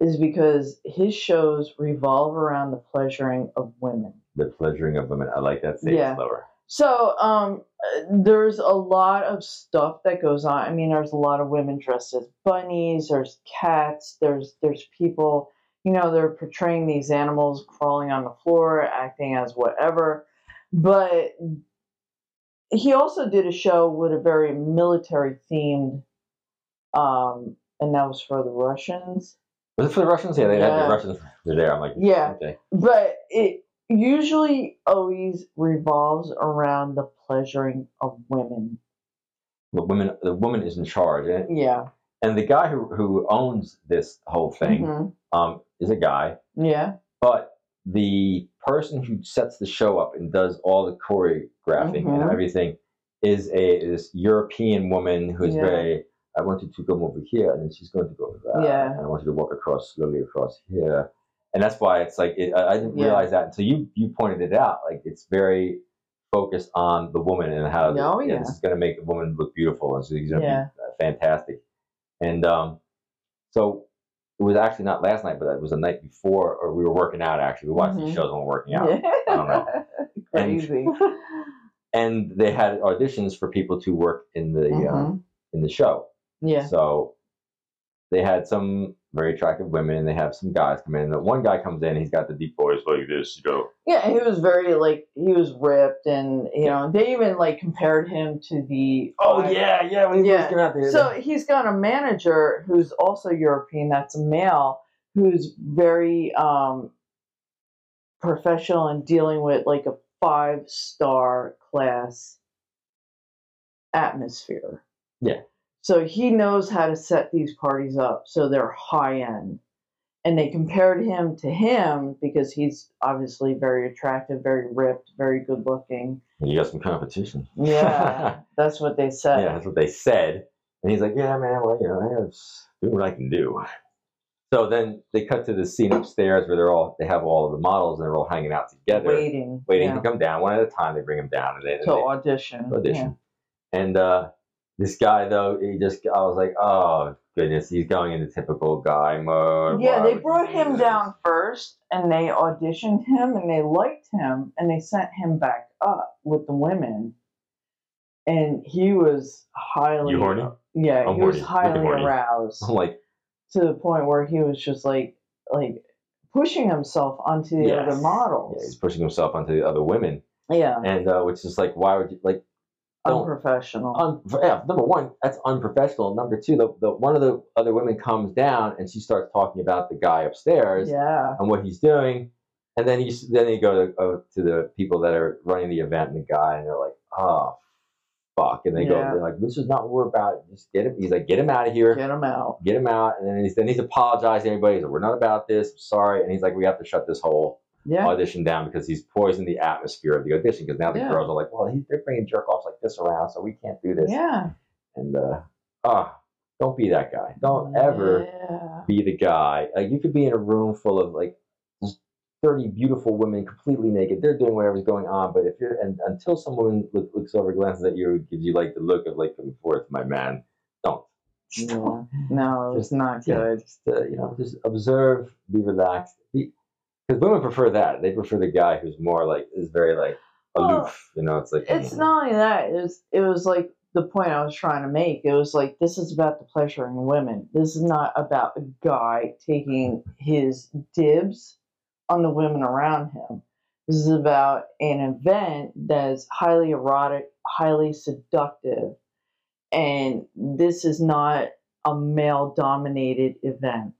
is because his shows revolve around the pleasuring of women. The pleasuring of women. I like that. Yeah. slower. So, um, there's a lot of stuff that goes on. I mean, there's a lot of women dressed as bunnies. There's cats. There's there's people. You know, they're portraying these animals crawling on the floor, acting as whatever. But he also did a show with a very military themed, um, and that was for the Russians. Was it for the Russians? Yeah, they had the Russians. They're there. I'm like, Yeah. okay. But it usually always revolves around the pleasuring of women. The woman, the woman is in charge, and, Yeah. and the guy who who owns this whole thing Mhm. um, is a guy, Yeah. but the person who sets the show up and does all the choreographing and Mhm. everything is a this European woman who's Yeah. very. I want you to come over here, and then she's going to go over there. Yeah. And I want you to walk across slowly across here, and that's why it's like it, I, I didn't Yeah. realize that until you you pointed it out. Like it's very focused on the woman and how Oh, yeah, yeah. this is going to make the woman look beautiful, and so he's going to Yeah. be uh, fantastic. And um, so it was actually not last night, but it was the night before, or we were working out. Actually, we watched these Mhm. shows when we're working out, Yeah. don't know. <laughs> And- Crazy. <laughs> and they had auditions for people to work in the um, Mhm. in the show. Yeah. So they had some very attractive women, and they have some guys come in. The one guy comes in, he's got the deep voice like this, you know. Yeah, he was very like he was ripped, and you know they even like compared him to the. Oh yeah, yeah. When he Yeah. first out there, So he's got a manager who's also European. That's a male who's very um, professional in dealing with like a five star class atmosphere. Yeah. So he knows how to set these parties up so they're high end. And they compared him to him because he's obviously very attractive, very ripped, very good looking. you got some competition. Yeah, <laughs> that's what they said. yeah, that's what they said. And he's like, yeah, man, well, you know, I just do what I can do. So then they cut to the scene upstairs where they're all they have all of the models and they're all hanging out together, waiting, waiting yeah, to come down one at a time. They bring them down and they, and to they audition. audition. And uh, this guy though, he just I was like, oh goodness, he's going into typical guy mode. Yeah, Why they brought him down first, and they auditioned him, and they liked him, and they sent him back up with the women, and he was highly You horny? Yeah, I'm he was horny. Highly horny. aroused I'm like, to the point where he was just like like pushing himself onto the Yes. other yeah, models. he's pushing himself onto the other women, Yeah, and uh, which is like, why would you like? Unprofessional. Un- yeah, number one, that's unprofessional. Number two, the, the one of the other women comes down and she starts talking about the guy upstairs yeah, and what he's doing, and then you then you go to uh, to the people that are running the event and the guy, and they're like, oh, fuck, and they go, they're like, this is not what we're about. Just get him. He's like, get him out of here. get him out. Get him out, and then he's then he's apologizing to everybody. He's like, we're not about this. I'm sorry, and he's like, we have to shut this whole Yeah, audition down because he's poisoned the atmosphere of the audition. Because now the Yeah. girls are like, well, he, they're bringing jerk offs like this around, so we can't do this. yeah. And uh, ah, don't be that guy. Don't ever be the guy. Like you could be in a room full of like thirty beautiful women, completely naked. They're doing whatever's going on, but if you're and until someone look, looks over, glances at you, gives you like the look of like coming forth, my man. Don't. Yeah. No, Just- not Yeah, good. just, uh, you know, just observe, be relaxed. Because women prefer that. They prefer the guy who's more like is very like Well, aloof. you know, it's like it's mm. not only that it was it was like the point i was trying to make it was like this is about the pleasuring women this is not about a guy taking his dibs on the women around him this is about an event that is highly erotic highly seductive and this is not a male dominated event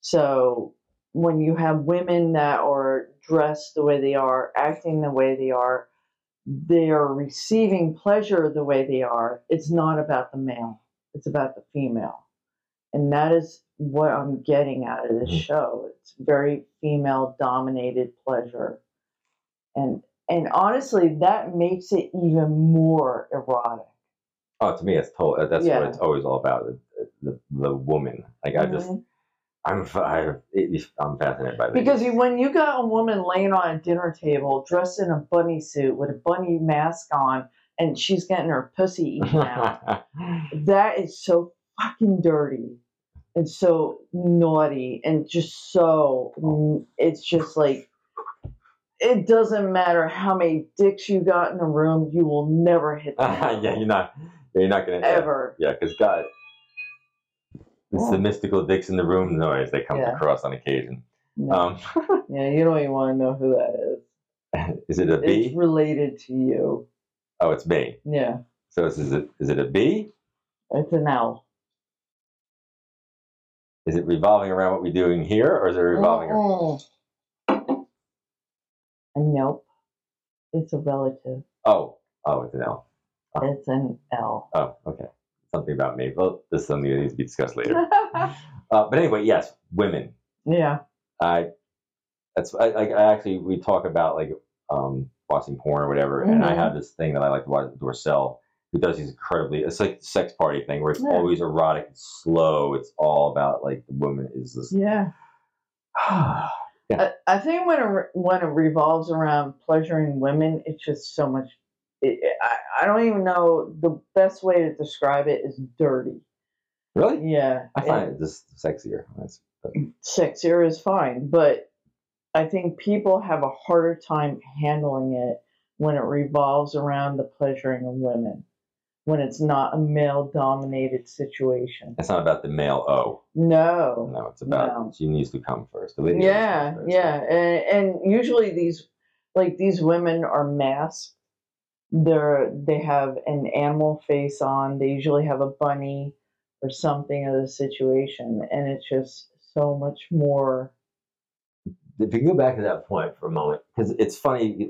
so when you have women that are dressed the way they are acting the way they are they are receiving pleasure the way they are, it's not about the male. It's about the female. And that is what I'm getting out of this Mhm. show. It's very female dominated pleasure. And and honestly that makes it even more erotic. Oh, to me, it's total. That's Yeah. what it's always all about. The, the, the woman. Like I just, Mhm. I'm, I, it, I'm fascinated by this. because you, when you got a woman laying on a dinner table dressed in a bunny suit with a bunny mask on and she's getting her pussy eaten out. <laughs> that is so fucking dirty and so naughty and just so it's just like it doesn't matter how many dicks you got in the room you will never hit <laughs> the yeah, you're not. You're not gonna ever Yeah, because God, it's the Oh. mystical dicks in the room noise that comes Yeah. across on occasion. No. Um, <laughs> yeah you don't even want to know who that is is it a it's related to you Oh, it's B. yeah So is, it is it a B? it's an L Is it revolving around what we're doing here, or is it revolving? around... Mm-mm. nope it's a relative Oh, oh, it's an L. Oh. it's an L Oh, okay. Something about me. Well, this is something that needs to be discussed later. <laughs> uh, but anyway, yes, women. yeah I that's I, I, I actually we talk about like um, watching porn or whatever, and I Mhm. have this thing that I like to watch. Dorcel, who does these incredibly. It's like sex party thing where it's Yeah. always erotic, it's slow. It's all about like the woman is this. yeah <sighs> I, I think when it when it revolves around pleasuring women, it's just so much. It, it- I I don't even know the best way to describe it is dirty. really, Yeah, I find it just sexier. That's, sexier is fine, but I think people have a harder time handling it when it revolves around the pleasuring of women. When it's not a male dominated situation. it's not about the male O. No. No, it's about No. she needs to come first. The yeah first. yeah and, and usually these like these women are masked they're they have an animal face on they usually have a bunny or something of the situation and it's just so much more if you go back to that point for a moment, because it's funny,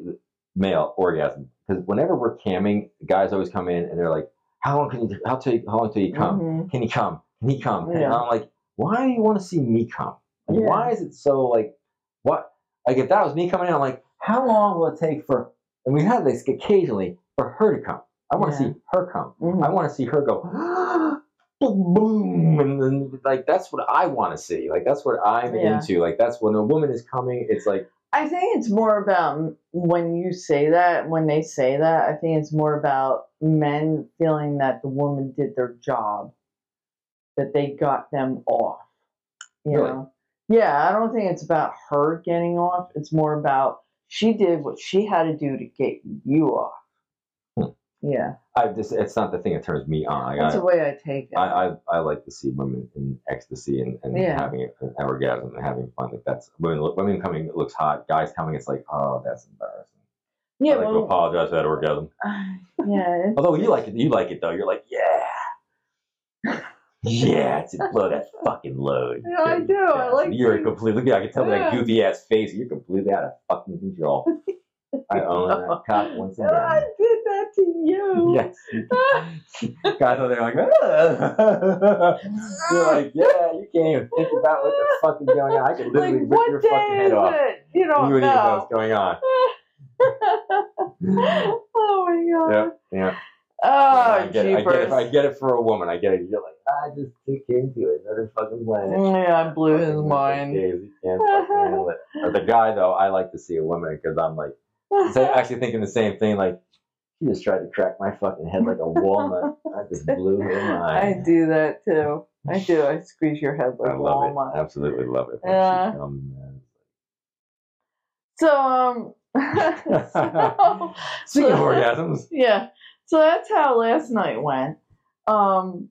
male orgasm. Because whenever we're camming, guys always come in and they're like, "How long can you? How till? You, how long till you come? Mhm. Can he come? Can he come?" And Yeah. I'm like, "Why do you want to see me come? Like, Yeah. Why is it so like what? Like if that was me coming in, I'm like, how long will it take for? And we have this occasionally for her to come. I want to Yeah. see her come. Mhm. I want to see her go. <gasps> Boom, boom, and then like that's what I want to see. Like that's what I'm Yeah. into. Like that's when a woman is coming. It's like I think it's more about when you say that, when they say that, I think it's more about men feeling that the woman did their job, that they got them off. You Really? know? Yeah, I don't think it's about her getting off. It's more about she did what she had to do to get you off. Hmm. Yeah, I just it's not the thing that turns me on. That's I, the way I take it. I, I I like to see women in ecstasy and, and Yeah. having an orgasm and having fun. Like that's women women coming it looks hot. Guys coming it's like oh that's embarrassing. yeah, I like to apologize for that orgasm. <sighs> yeah, Although you like it, you like it though. You're like yeah, yeah. to blow that fucking load. Yeah, I do. I like You're to- completely. Look at I can tell by that goofy ass face. You're completely out of fucking control. I <laughs> own that cop once again. I did that to you. Yes. <laughs> Guys over there like, "Ah." <laughs> you're like, yeah, you can't even think about what the fuck is going on. I could like literally rip your fucking head off. it? You don't You wouldn't even know know. what's going on. oh my god. Yeah, yeah. Oh, I get it. I get it. I get it for a woman. I get it. You're like, I just came to another fucking planet. yeah, I blew his mind. days, You can't fucking handle it. <laughs> Or the guy though, I like to see a woman because I'm like, actually thinking the same thing. Like, he just tried to crack my fucking head like a walnut. <laughs> I just blew her I do that too. I do. I squeeze your head like I love walnut. it. Absolutely love it. Yeah. So, um, so, <laughs> Speaking of orgasms, yeah. So that's how last night went. Um,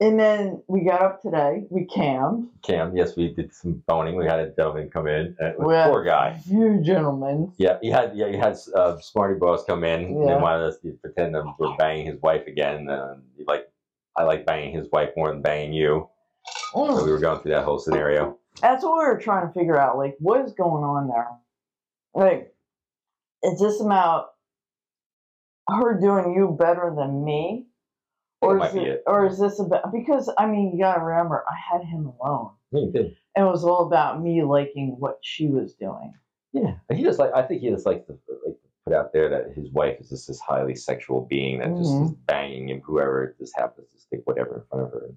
and then we got up today. We cammed. Cam, yes, we did some boning. We had a gentleman come in. Uh, We had poor guy. You gentlemen. Yeah, he had yeah he had uh, Smarty Boss come in and Yeah. then wanted us to pretend that we're banging his wife again. Uh, like I like banging his wife more than banging you. So Mm. we were going through that whole scenario. That's what we were trying to figure out. Like, what is going on there? Like, is this about her doing you better than me? Or is it, it. or is this about because I mean you gotta remember I had him alone. Yeah, he did. And it was all about me liking what she was doing. Yeah, he just like I think he just likes to like put out there that his wife is just this highly sexual being that just Mm-hmm. is banging and whoever just happens to stick whatever in front of her.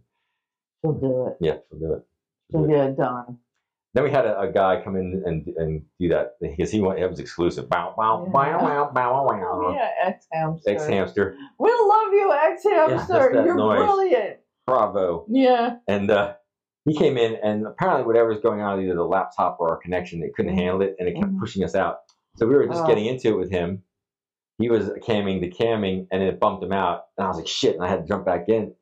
She'll do it. Yeah, she'll do it. She'll She'll do it. get it done. Then we had a, a guy come in and and do that because he went, it was exclusive. Bow bow bow bow bow bow. Oh yeah, xHamster. Ex hamster, We love you, xHamster. that You're noise. brilliant. bravo. Yeah. And uh, he came in, and apparently whatever's going on, either the laptop or our connection, it couldn't handle it, and it kept Mhm. pushing us out. So we were just Oh. getting into it with him. He was camming the camming, and it bumped him out. And I was like, shit, and I had to jump back in.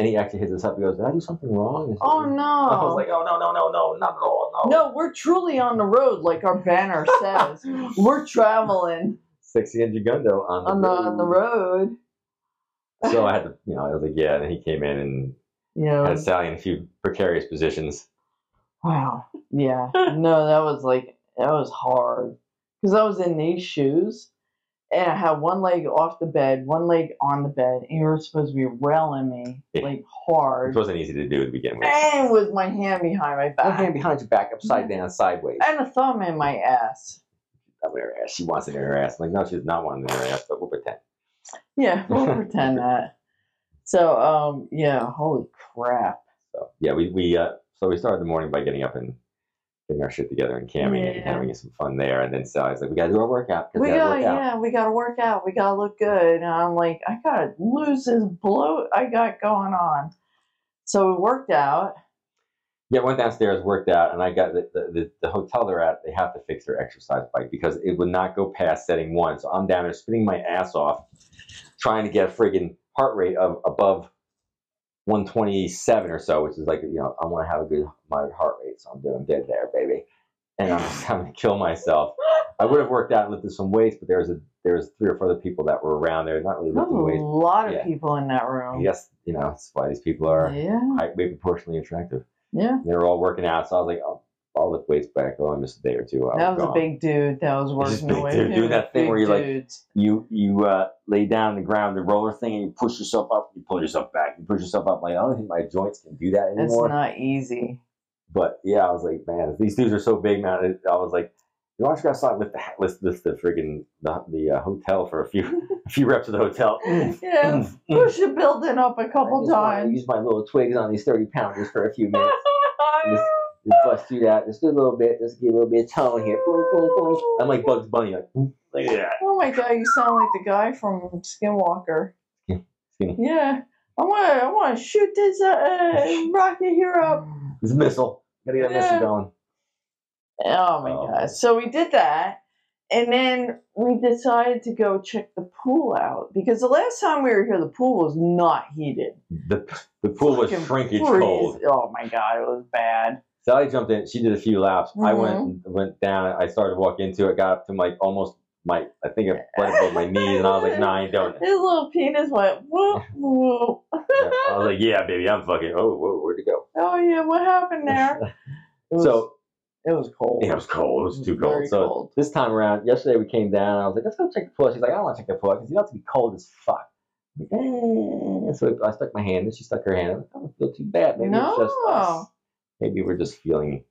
And he actually hits us up. He goes, did I do something wrong? Oh no. I was like, oh, no, no, no, no, not at all, no. No, we're truly on the road, like our banner says. <laughs> we're traveling Sexy and Jagundo on the on the road. on the road. So I had to, you know, I was like, yeah. And he came in and Yeah. had Sally in a few precarious positions. Wow. Yeah. No, that was like that was hard because I was in these shoes and I had one leg off the bed, one leg on the bed, and you were supposed to be railing me Yeah. like It hard, wasn't easy to do to begin with. and with my hand behind my One back hand behind your back, upside down, sideways. and a thumb in my ass. Up in her ass. She wants it in her ass. I'm like, no, she's not wanting it in her ass, but we'll pretend. Yeah, <laughs> we'll pretend that. So, um, yeah, holy crap. So yeah, we we uh, so we started the morning by getting up and getting our shit together and camming and having some fun there. And then Sally's like, we gotta do our workout. We we gotta gotta, work out. yeah, we gotta work out. We gotta look good. And I'm like, I gotta lose this bloat I got going on. So we worked out. Yeah, went downstairs, worked out, and I got the, the, the, the hotel they're at. They have to fix their exercise bike because it would not go past setting one. So I'm down there spinning my ass off, trying to get a friggin' heart rate of above 127 or so, which is like you know I want to have a good my heart rate, so I'm doing good there, baby. And I'm just <laughs> having to kill myself. I would have worked out and lifted some weights, but there was a there was three or four other people that were around there, not really lifting was a lot of Yeah. people in that room. Yes, you know that's why these people are Yeah, height weight proportionally attractive. yeah. They were all working out, so I was like, oh, I'll lift weights back. Oh, I missed a day or two. I That was a big dude that was working big away. dude doing that thing where you're like- You you uh, lay down on the ground, the roller thing, and you push yourself up. You pull yourself back. You push yourself up. Like I don't think my joints can do that anymore. It's not easy. But yeah, I was like, man, these dudes are so big, man. I was like, you want to guys start lift the lift, lift the friggin' the, the uh, hotel for a few <laughs> a few reps of the hotel. <laughs> Mm, Yeah, mm, mm. push the building up a couple wanna times. Use my little twigs on these thirty pounders for a few minutes. <laughs> just, just bust through that. Just do a little bit. Just get a little bit of tone here. Boing, boing, boing. I'm like Bugs Bunny. Like, boom, look at that. Oh my god, you sound like the guy from Skinwalker. Skin- Skinny. Yeah. I wanna I wanna shoot this uh, <laughs> rocket here up. This missile. Gotta get a Yeah. missile going. Oh my Oh. god. So we did that. And then we decided to go check the pool out because the last time we were here, the pool was not heated. The the pool was Fucking shrinkage freeze. cold. Oh my god, it was bad. Sally jumped in. She did a few laps. I went Mm-hmm. went down. I started to walk into it. Got up to my almost my. I think it went above my knees, and I was like, Nah, I ain't doing it. His little penis went whoop whoop. Yeah. I was like, Yeah, baby, I'm fucking. Oh, whoa, where'd it go? Oh yeah, what happened there? <laughs> Was, So it was cold. yeah, it was cold. It was too cold. Very so cold. this time around, yesterday we came down. I was like, let's go check the pool. She's like, I don't want to check the pool because you know it's gonna be cold as fuck. I'm like, eh. So I stuck my hand, and she stuck her hand. I'm I don't feel too bad. Maybe it's just us. Maybe we're just feeling.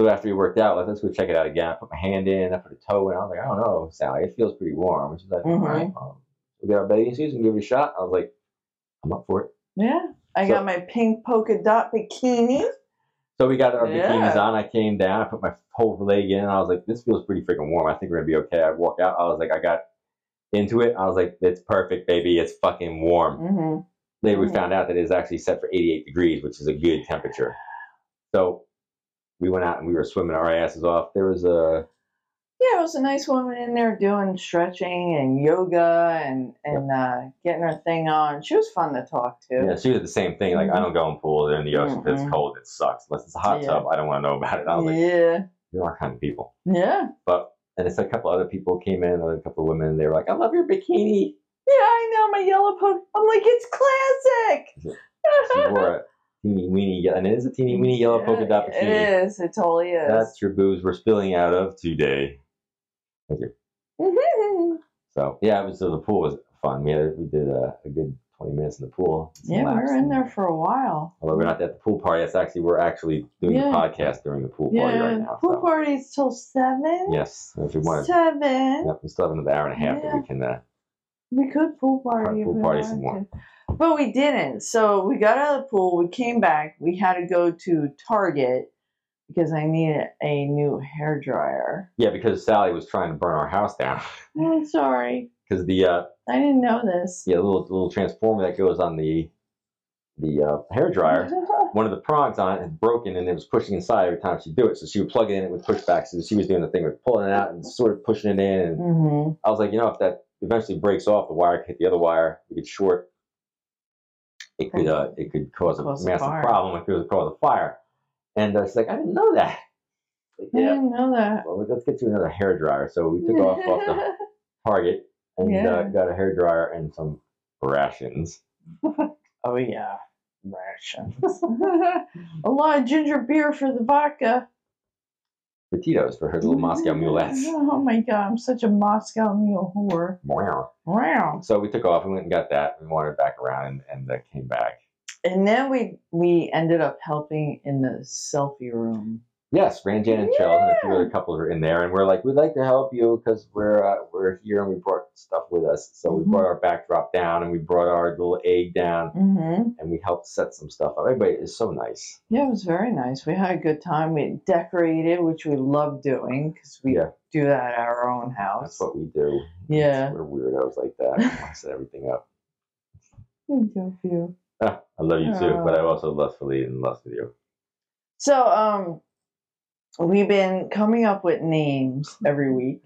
So after we worked out, like, let's go check it out again. I put my hand in, I put a toe in. I was like, I don't know, Sally, it feels pretty warm. And she's like, all Mhm. right, um, we'll get our bathing suits and give it a shot. I was like, I'm up for it. Yeah. I So- got my pink polka dot bikini. So we got our Yeah. bikinis on. I came down. I put my whole leg in. I was like, this feels pretty freaking warm. I think we're gonna be okay. I walk out. I was like, I got into it. I was like, it's perfect, baby. It's fucking warm. Mm-hmm. Later, we Mhm. found out that it's actually set for 88 degrees, which is a good temperature. So we went out and we were swimming our asses off. There was a Yeah, it was a nice woman in there doing stretching and yoga and and uh, getting her thing on. She was fun to talk to. yeah, she was the same thing. Like I don't go in pools or in the ocean. If it's cold, it sucks. Unless it's a hot Yeah. tub, I don't want to know about it. I was like, yeah, you're our kind of people. yeah, But and it's a couple other people came in, a couple of women. They were like, I love your bikini. yeah. I know my yellow poke. I'm like, it's classic. She wore teeny weeny, and it is a teeny weeny yellow polka dot It bikini. is. It totally is. That's your boobs we're spilling out of today. Thank you. Mhm. So yeah, it was so the pool was fun. We had we did a, a good twenty minutes in the pool. Yeah, we were in there for a while. Although we're not at the pool party, that's actually we're actually doing Yeah. the podcast during the pool party Yeah, right now. pool so. party's till seven. Yes, if we want Seven. yep, we still have another hour and a half that we can. Uh, We could pool party. Pool party some more. But we didn't. So we got out of the pool. We came back. We had to go to Target because I needed a new hair dryer. yeah, because Sally was trying to burn our house down <laughs> I'm sorry. because the uh, I didn't know this. yeah little little transformer that goes on the the uh, hair dryer. <laughs> One of the prongs on it had broken and it was pushing inside every time she'd do it. So she would plug it in, it would push back. So she was doing the thing with pulling it out and sort of pushing it in. And hmm I was like, you know, if that eventually breaks off, the wire hit the other wire, we could short. It could uh, it could cause a Cause massive fire. problem it could cause a fire. And uh, she's like, I didn't know that. Like, I didn't know that. Well, let's get you another hair dryer. So we took off off the <laughs> Target and uh, got a hair dryer and some rations. <laughs> oh yeah, rations. <laughs> a lot of ginger beer for the vodka. For Tito's for her little Moscow mulettes. <laughs> Oh my god, I'm such a Moscow mule whore. Wow. Wow. So we took off and went and got that. We wandered back around and, and uh, came back. And then we we ended up helping in the selfie room. Yes, Ranjan and Chels and a few other couples are in there, and we're like, we'd like to help you because we're uh, we're here and we brought stuff with us. So we Mhm. brought our backdrop down and we brought our little egg down Mm-hmm. and we helped set some stuff up. Everybody is so nice. Yeah, it was very nice. We had a good time. We decorated, which we love doing because we Yeah. do that at our own house. That's what we do. Yeah. we're weirdos like that. We set everything up. Thank you, you. Ah, I love you too, but I Aw. also lustfully and lust with you. So, um, we've been coming up with names every week.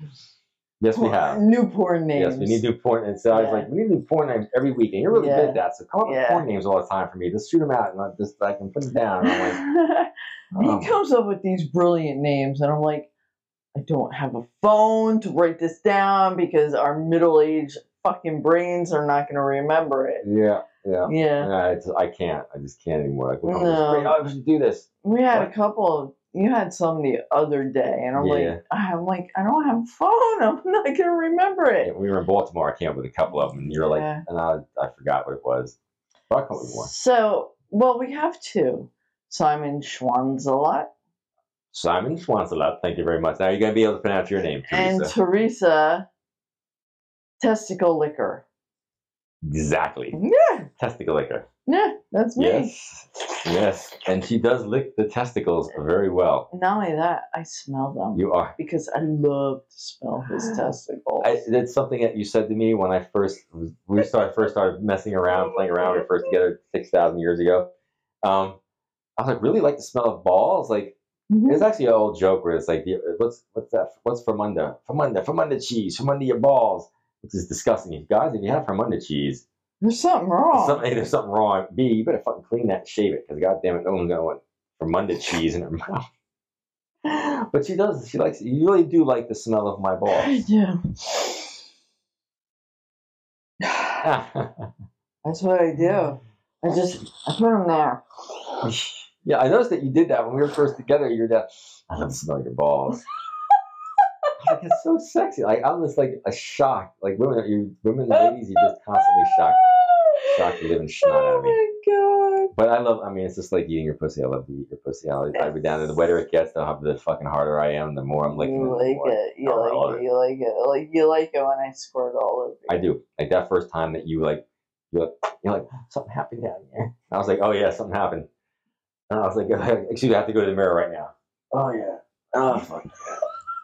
Yes, we have. New porn names. Yes, we need new porn. And so I was like, we need new porn names every week, and you're really Yeah. good at that. So come up with Yeah. porn names all the time for me. Just shoot them out, and I just I can put them down. Like, oh. <laughs> he um, comes up with these brilliant names, and I'm like, I don't have a phone to write this down because our middle-aged fucking brains are not going to remember it. yeah, yeah. Yeah, Yeah, it's, I can't. I just can't anymore. Like, No. great. oh, we should do this. we had What? a couple. You had some the other day, and I'm Yeah. like, I'm like, I don't have a phone. <laughs> I'm not going to remember Yeah, it. we were in Baltimore. I came up with a couple of them, and you're like, and I, I forgot what it was. But I'll come up with more. So, well, we have two. Simon Schwanzelot Simon Schwanzelot, thank you very much. Now you're going to be able to pronounce your name, and Teresa. Teresa Testicle Liquor. exactly. Yeah, Testicle liquor. Yeah, that's me. Yes. Yes. And she does lick the testicles very well. Not only that, I smell them You are. because I love to smell <gasps> his testicles. I, it's something that you said to me when I first we started first started messing around, playing around. We first together six thousand years ago. Um, I was like, really like the smell of balls. Like Mhm. it's actually an old joke where it's like, what's what's that? What's from under? From under? From under cheese? From under your balls? Which is disgusting. If guys, if you have from under cheese, There's something wrong. something, A, there's something wrong. B, you better fucking clean that and shave it because goddamn it, no one's gonna want from cheese in her <laughs> mouth. But she does. She likes. You really do like the smell of my I balls. <sighs> do. <laughs> That's what I do. I just I put them there. yeah, I noticed that you did that when we were first together. You're that. I love the smell of your balls. Like it's so sexy. Like I'm just like a shock. Like women, you women, ladies, you're just constantly shocked, shocked the living snot out Oh of me. Oh my god! But I love. I mean, it's just like eating your pussy. I love to eat your pussy. I I be down. And the wetter it gets, the, the fucking harder I am. The more I'm licking You it. like more- it. You Oh, I love like it. You like it. Like you like it when I squirt all over you. I do. Like that first time that you like, you're like, you're like, oh, something happened down here. And I was like, oh yeah, something happened. And I was like, <laughs> excuse me, I have to go to the mirror right now. Oh yeah. Oh fuck.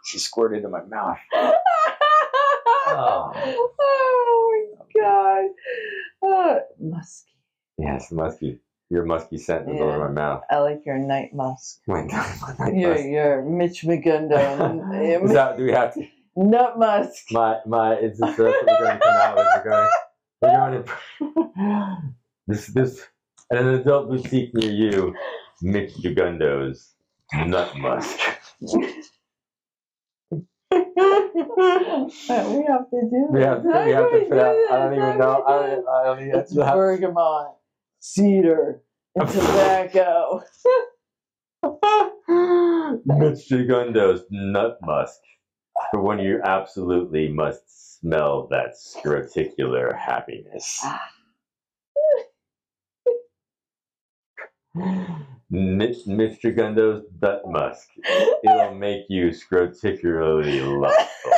Yeah. She squirted into my mouth. Oh. <laughs> oh my god. Uh, musky. Yes, musky. your musky scent is all over my mouth. I like your night musk. My God, <laughs> my night You're, musk. you're Mitch Jagundo. <laughs> Is that, do we have to? Nut musk. My my. It's just that's what we're going to come out with. We're going. We're going to. This this and an adult boutique near you, Mitch Jagundo's Nut Musk. We have to do We have, this. we have to do put out. do I don't even know. I do don't, I don't even. It's bergamot, cedar, and <laughs> tobacco. <laughs> Mitch Jagundo's Nut Musk. For when you absolutely must smell that scroticular happiness. Mitch, Mitch Jagundo's Nut Musk. It'll make you scroticularly lustful.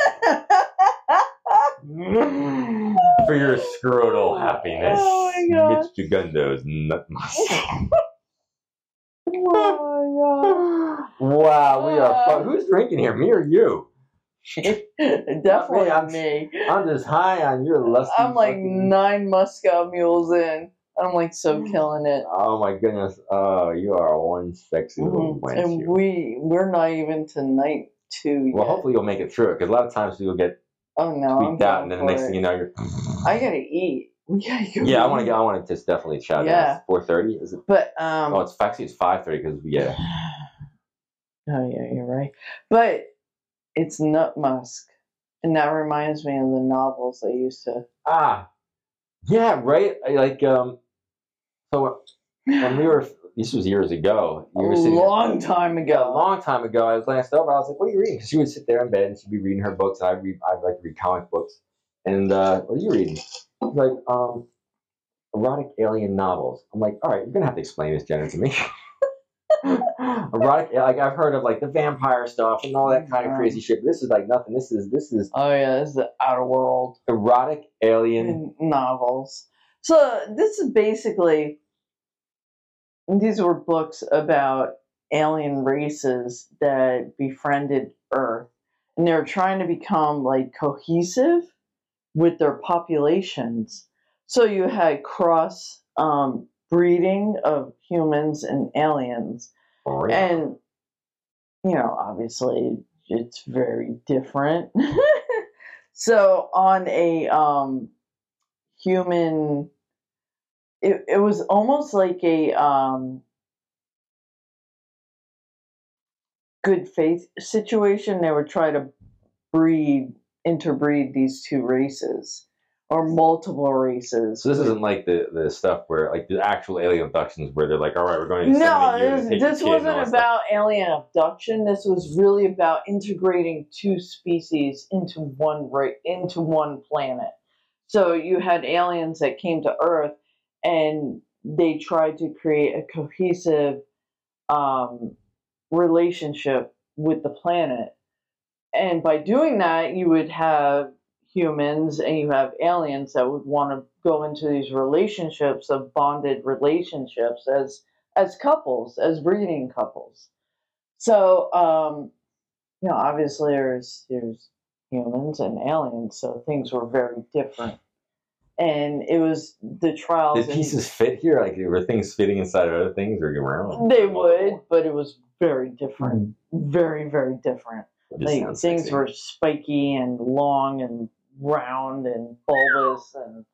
<laughs> For your scrotal happiness. Oh my God. Mitch Nut Musk. <laughs> oh Wow, we are fun. Who's drinking here, me or you? <laughs> Definitely I'm- me. I'm just high on your lusty. I'm like fucking- nine Moscow mules in. I'm like so killing it. Oh my goodness! Oh, you are one sexy little Mhm. And you. we we're not even to night two yet. well, hopefully you'll make it through it because a lot of times you'll get oh no, I'm tweaked out, and then the next for thing it. you know, you're. I gotta eat. <laughs> We gotta go. Yeah, I want to. I want to just definitely shout Yeah. out. Four thirty is it? But um. Oh, it's actually it's five thirty because yeah. <sighs> Oh yeah, you're right. But it's nut musk, and that reminds me of the novels I used to. Ah, yeah, right. Like um, so when we were <laughs> this was years ago. You A long time ago. a long time ago. I was glanced over. I was like, "What are you reading?" 'Cause she would sit there in bed and she'd be reading her books. I read. I like to read comic books. And uh, what are you reading? Like, um, erotic alien novels. I'm like, all right, you're gonna have to explain this, Jenna, to me. <laughs> erotic, like I've heard of like the vampire stuff and all that kind of crazy shit. But this is like nothing. This is this is Oh yeah, this is the outer world erotic alien. novels. So this is basically these were books about alien races that befriended Earth, and they were trying to become like cohesive with their populations. So you had cross um, breeding of humans and aliens, Oh, and you know obviously it's very different. <laughs> So on a um human it, it was almost like a um good faith situation they would try to breed interbreed these two races or multiple races so this isn't like the the stuff where like the actual alien abductions where they're like, all right, we're going to no, to this, this kid and all wasn't about alien abduction. This was really about integrating two species into one ra- into one planet. So you had aliens that came to Earth, and they tried to create a cohesive um, relationship with the planet. And by doing that, you would have humans and you have aliens that would want to go into these relationships of bonded relationships as as couples, as breeding couples. So, um, you know, obviously there's there's humans and aliens, so things were very different. And it was the trials. Did pieces fit here? Like were things fitting inside of other things or around? they would, but it was very different. Hmm. Very, very different. Like things sexy. were spiky and long and round and bulbous and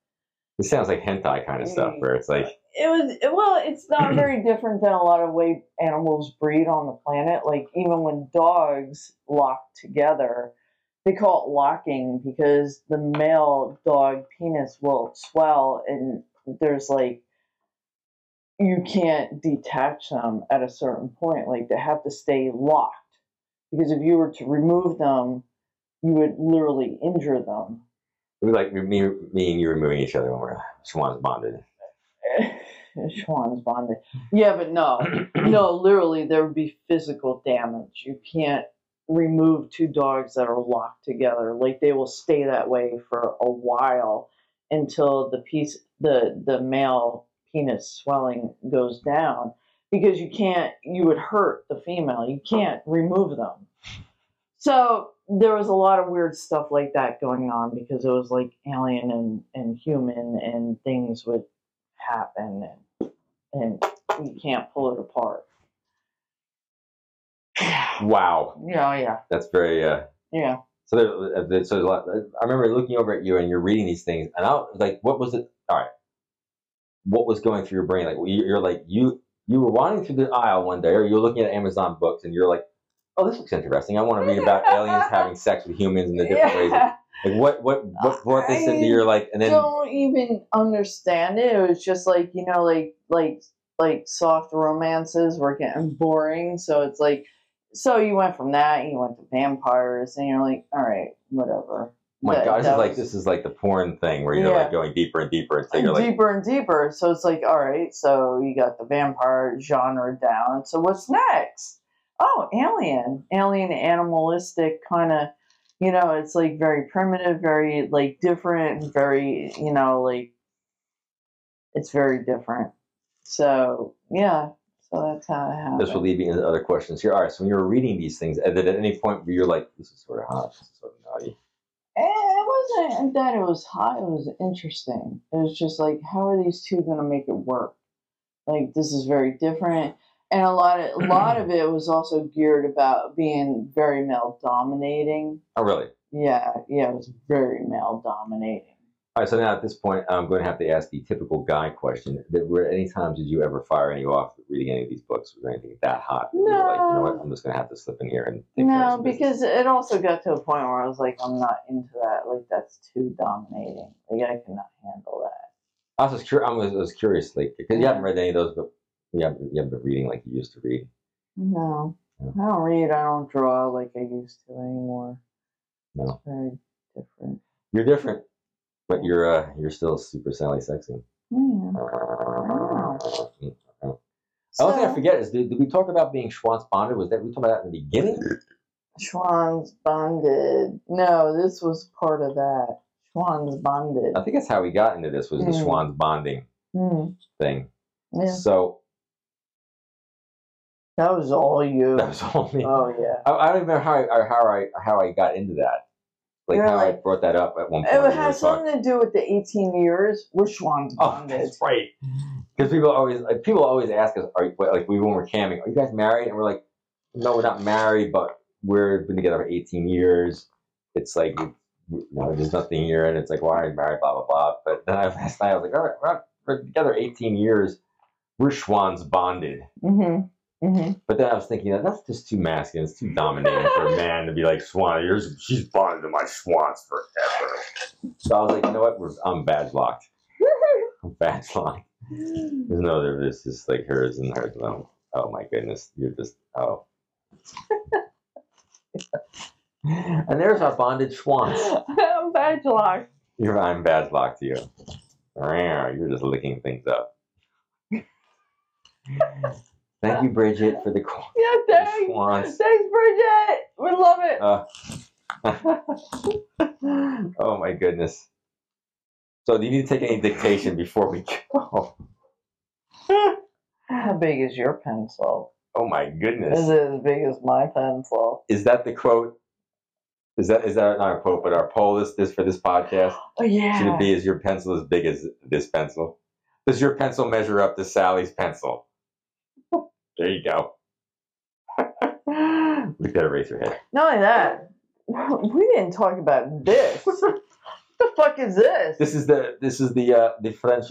It sounds like hentai kind of stuff mm. where it's like it was well it's not <clears throat> very different than a lot of way animals breed on the planet like even when dogs lock together they call it locking because the male dog penis will swell and there's like you can't detach them at a certain point like they have to stay locked because if you were to remove them you would literally injure them it like me, me and you removing each other when we're Schwanz bonded. <laughs> Schwanz bonded. Yeah, but no, no, literally, there would be physical damage. You can't remove two dogs that are locked together. Like they will stay that way for a while until the piece, the the male penis swelling goes down, because you can't. You would hurt the female. You can't remove them. So there was a lot of weird stuff like that going on because it was like alien and, and human and things would happen and and you can't pull it apart. Wow, Yeah, yeah, that's very. Uh, yeah. so there, uh, there- so there's a lot, I remember looking over at you and you're reading these things, and I was like, what was it? All right, what was going through your brain? Like you- you're like you you were wandering through the aisle one day, or you're looking at Amazon books, and you're like, oh, this looks interesting. I want to read about <laughs> aliens having sex with humans in the different ways. Yeah. Like what what what brought this into your like? And then don't even understand it. It was just like you know, like like like soft romances were getting boring. So it's like, so you went from that, you went to vampires, and you're like, all right, whatever. my That- God, this that is like was- this is like the porn thing where you're Yeah. like going deeper and deeper and you're like, deeper and deeper. So it's like, all right, so you got the vampire genre down. So what's next? Oh, alien, alien, animalistic kind of. You know, it's like very primitive, very like different, very you know like it's very different. So yeah, so that's how it happened. this will lead me into other questions here. All right, so when you were reading these things, and then at any point where you're like, this is sort of hot, this is sort of naughty. Eh, It wasn't that it was hot. It was interesting. It was just like, how are these two going to make it work? Like this is very different, and a lot of a lot of <clears throat> it was also geared about being very male dominating. Oh, really? Yeah, yeah, it was very male dominating. All right, so now at this point, I'm going to have to ask the typical guy question. That were any times did you ever fire any off reading any of these books? Was there anything that hot? that You like, you know what? I'm just going to have to slip in here and take care of No, because it also got to a point where I was like, I'm not into that. Like that's too dominating. Like I cannot handle that. I was just curious. I was, I was curious, like, because you haven't read any of those, but you haven't, you haven't been reading like you used to read. No, Yeah. I don't read. I don't draw like I used to anymore. No. It's very different. You're different, but you're uh, you're still super Sally sexy. Yeah. The only thing I forget is did, did we talk about being Schwanz bonded? Was that we talked about that in the beginning? Schwanz bonded. No, this was part of that. Schwanz bonded. I think that's how we got into this was the Mm. Schwanz bonding Hmm. thing. Yeah, So that was all you. that was all me. Oh yeah. I, I don't remember how I how I how I got into that. Like You're how I brought that up at one point. It we has talking. something to do with the 18 years. We're Schwanz Oh, bonded. that's right. Because people always like people always ask us, are you, like we when we're camping, are you guys married? And we're like, no, we're not married, but we've been together for 18 years. It's like you know, there's nothing here, and it's like, why are you married? Blah blah blah. But then I, <laughs> last night I was like, all right, we're, not, we're together 18 years. We're Schwanz bonded. Mm-hmm. Mm-hmm. But then I was thinking that that's just too masculine. It's too dominating for a man to be like Swan. You're, she's bonded to my Schwanz forever. So I was like, you know what? We're, I'm badge locked. <laughs> I'm badge locked. There's no other. There's just like hers and hers alone. Oh my goodness, you're just oh. <laughs> and there's our bonded Schwanz. <laughs> I'm badge locked. You're I'm badge locked to you. You're just licking things up. Thank you, Bridget, for the. Yeah, the thanks. Thanks, Bridget. We love it. Uh, <laughs> oh my goodness. So do you need to take any dictation before we go? <laughs> How big is your pencil? Oh my goodness. Is it as big as my pencil? Is that the quote? Is that is that not a quote, but our poll is this for this podcast? <gasps> Oh yeah. Should it be is your pencil as big as this pencil? Does your pencil measure up to Sally's pencil? There you go. <laughs> We've got to raise your head. Not only that, <laughs> we didn't talk about this. <laughs> what the fuck is this? This is the this is the uh the French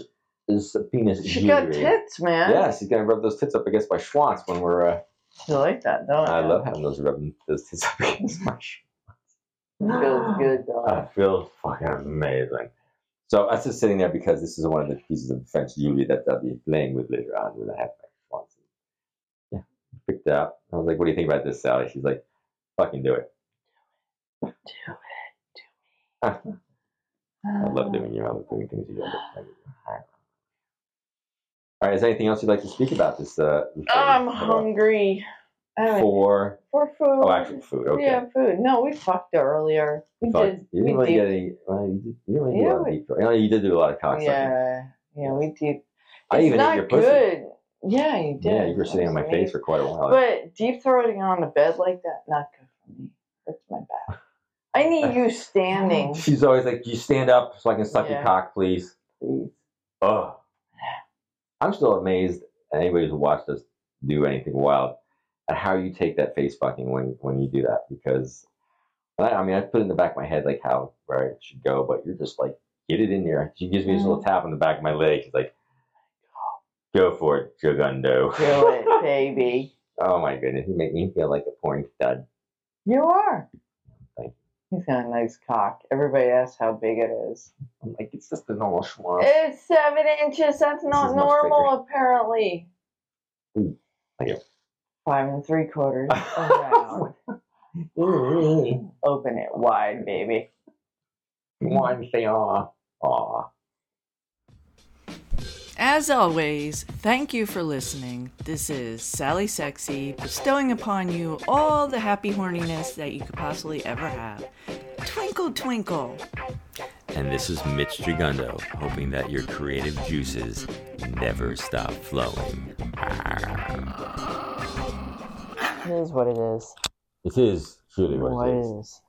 is penis. she got jewelry. tits, man. Yeah, she's gonna rub those tits up against my schwanz when we're. Uh, You like that, don't you? I love having those rubbing those tits up against my. Sh- Feels good, don't I feel fucking amazing. So I was just sitting there because this is one of the pieces of French jewelry that I'll be playing with later on when I have my Yeah, picked up. I was like, "What do you think about this, Sally?" She's like, "Fucking do it." Do I it. Do <laughs> it. love doing you. I love doing things you do. All right. Is there anything else you'd like to speak about this? Uh, before I'm hungry. I For For food. oh, actual food. Okay. Yeah, food. No, we fucked earlier. We Fuck, did. You didn't really get any. Well, you, did, you didn't really do a Yeah, lot of deep. You, know, you did do a lot of cocksucking. Yeah, yeah, we. I it's even ate your pussy. good. Yeah, you did. Yeah, you were sitting on my face for quite a while. But deep throating on the bed like that, not good for me. Hurts my back. I need you <laughs> standing, She's always like, "You stand up so I can suck your cock, please." please. Ugh. I'm still amazed anybody who's watched us do anything wild, at how you take that face fucking when when you do that because. I, I mean, I put it in the back of my head like how where it should go, but you're just like get it in there. She gives me this mm-hmm. little tap on the back of my leg. She's like, "Go for it, Jagundo." Do it, <laughs> baby. Oh my goodness, you make me feel like a porn stud. You are. Thank He's got a nice cock. Everybody asks how big it is. I'm like, it's just a normal schmuck. It's seven inches. That's not normal, apparently. Ooh, you. Five and three quarters <laughs> oh, around. <laughs> Open it wide, baby. One say aw. Aw. As always, thank you for listening. This is Sally Sexy, bestowing upon you all the happy horniness that you could possibly ever have. Twinkle, twinkle. And this is Mitch Jagundo, hoping that your creative juices never stop flowing. It is what it is. It is truly what, What it it is. is.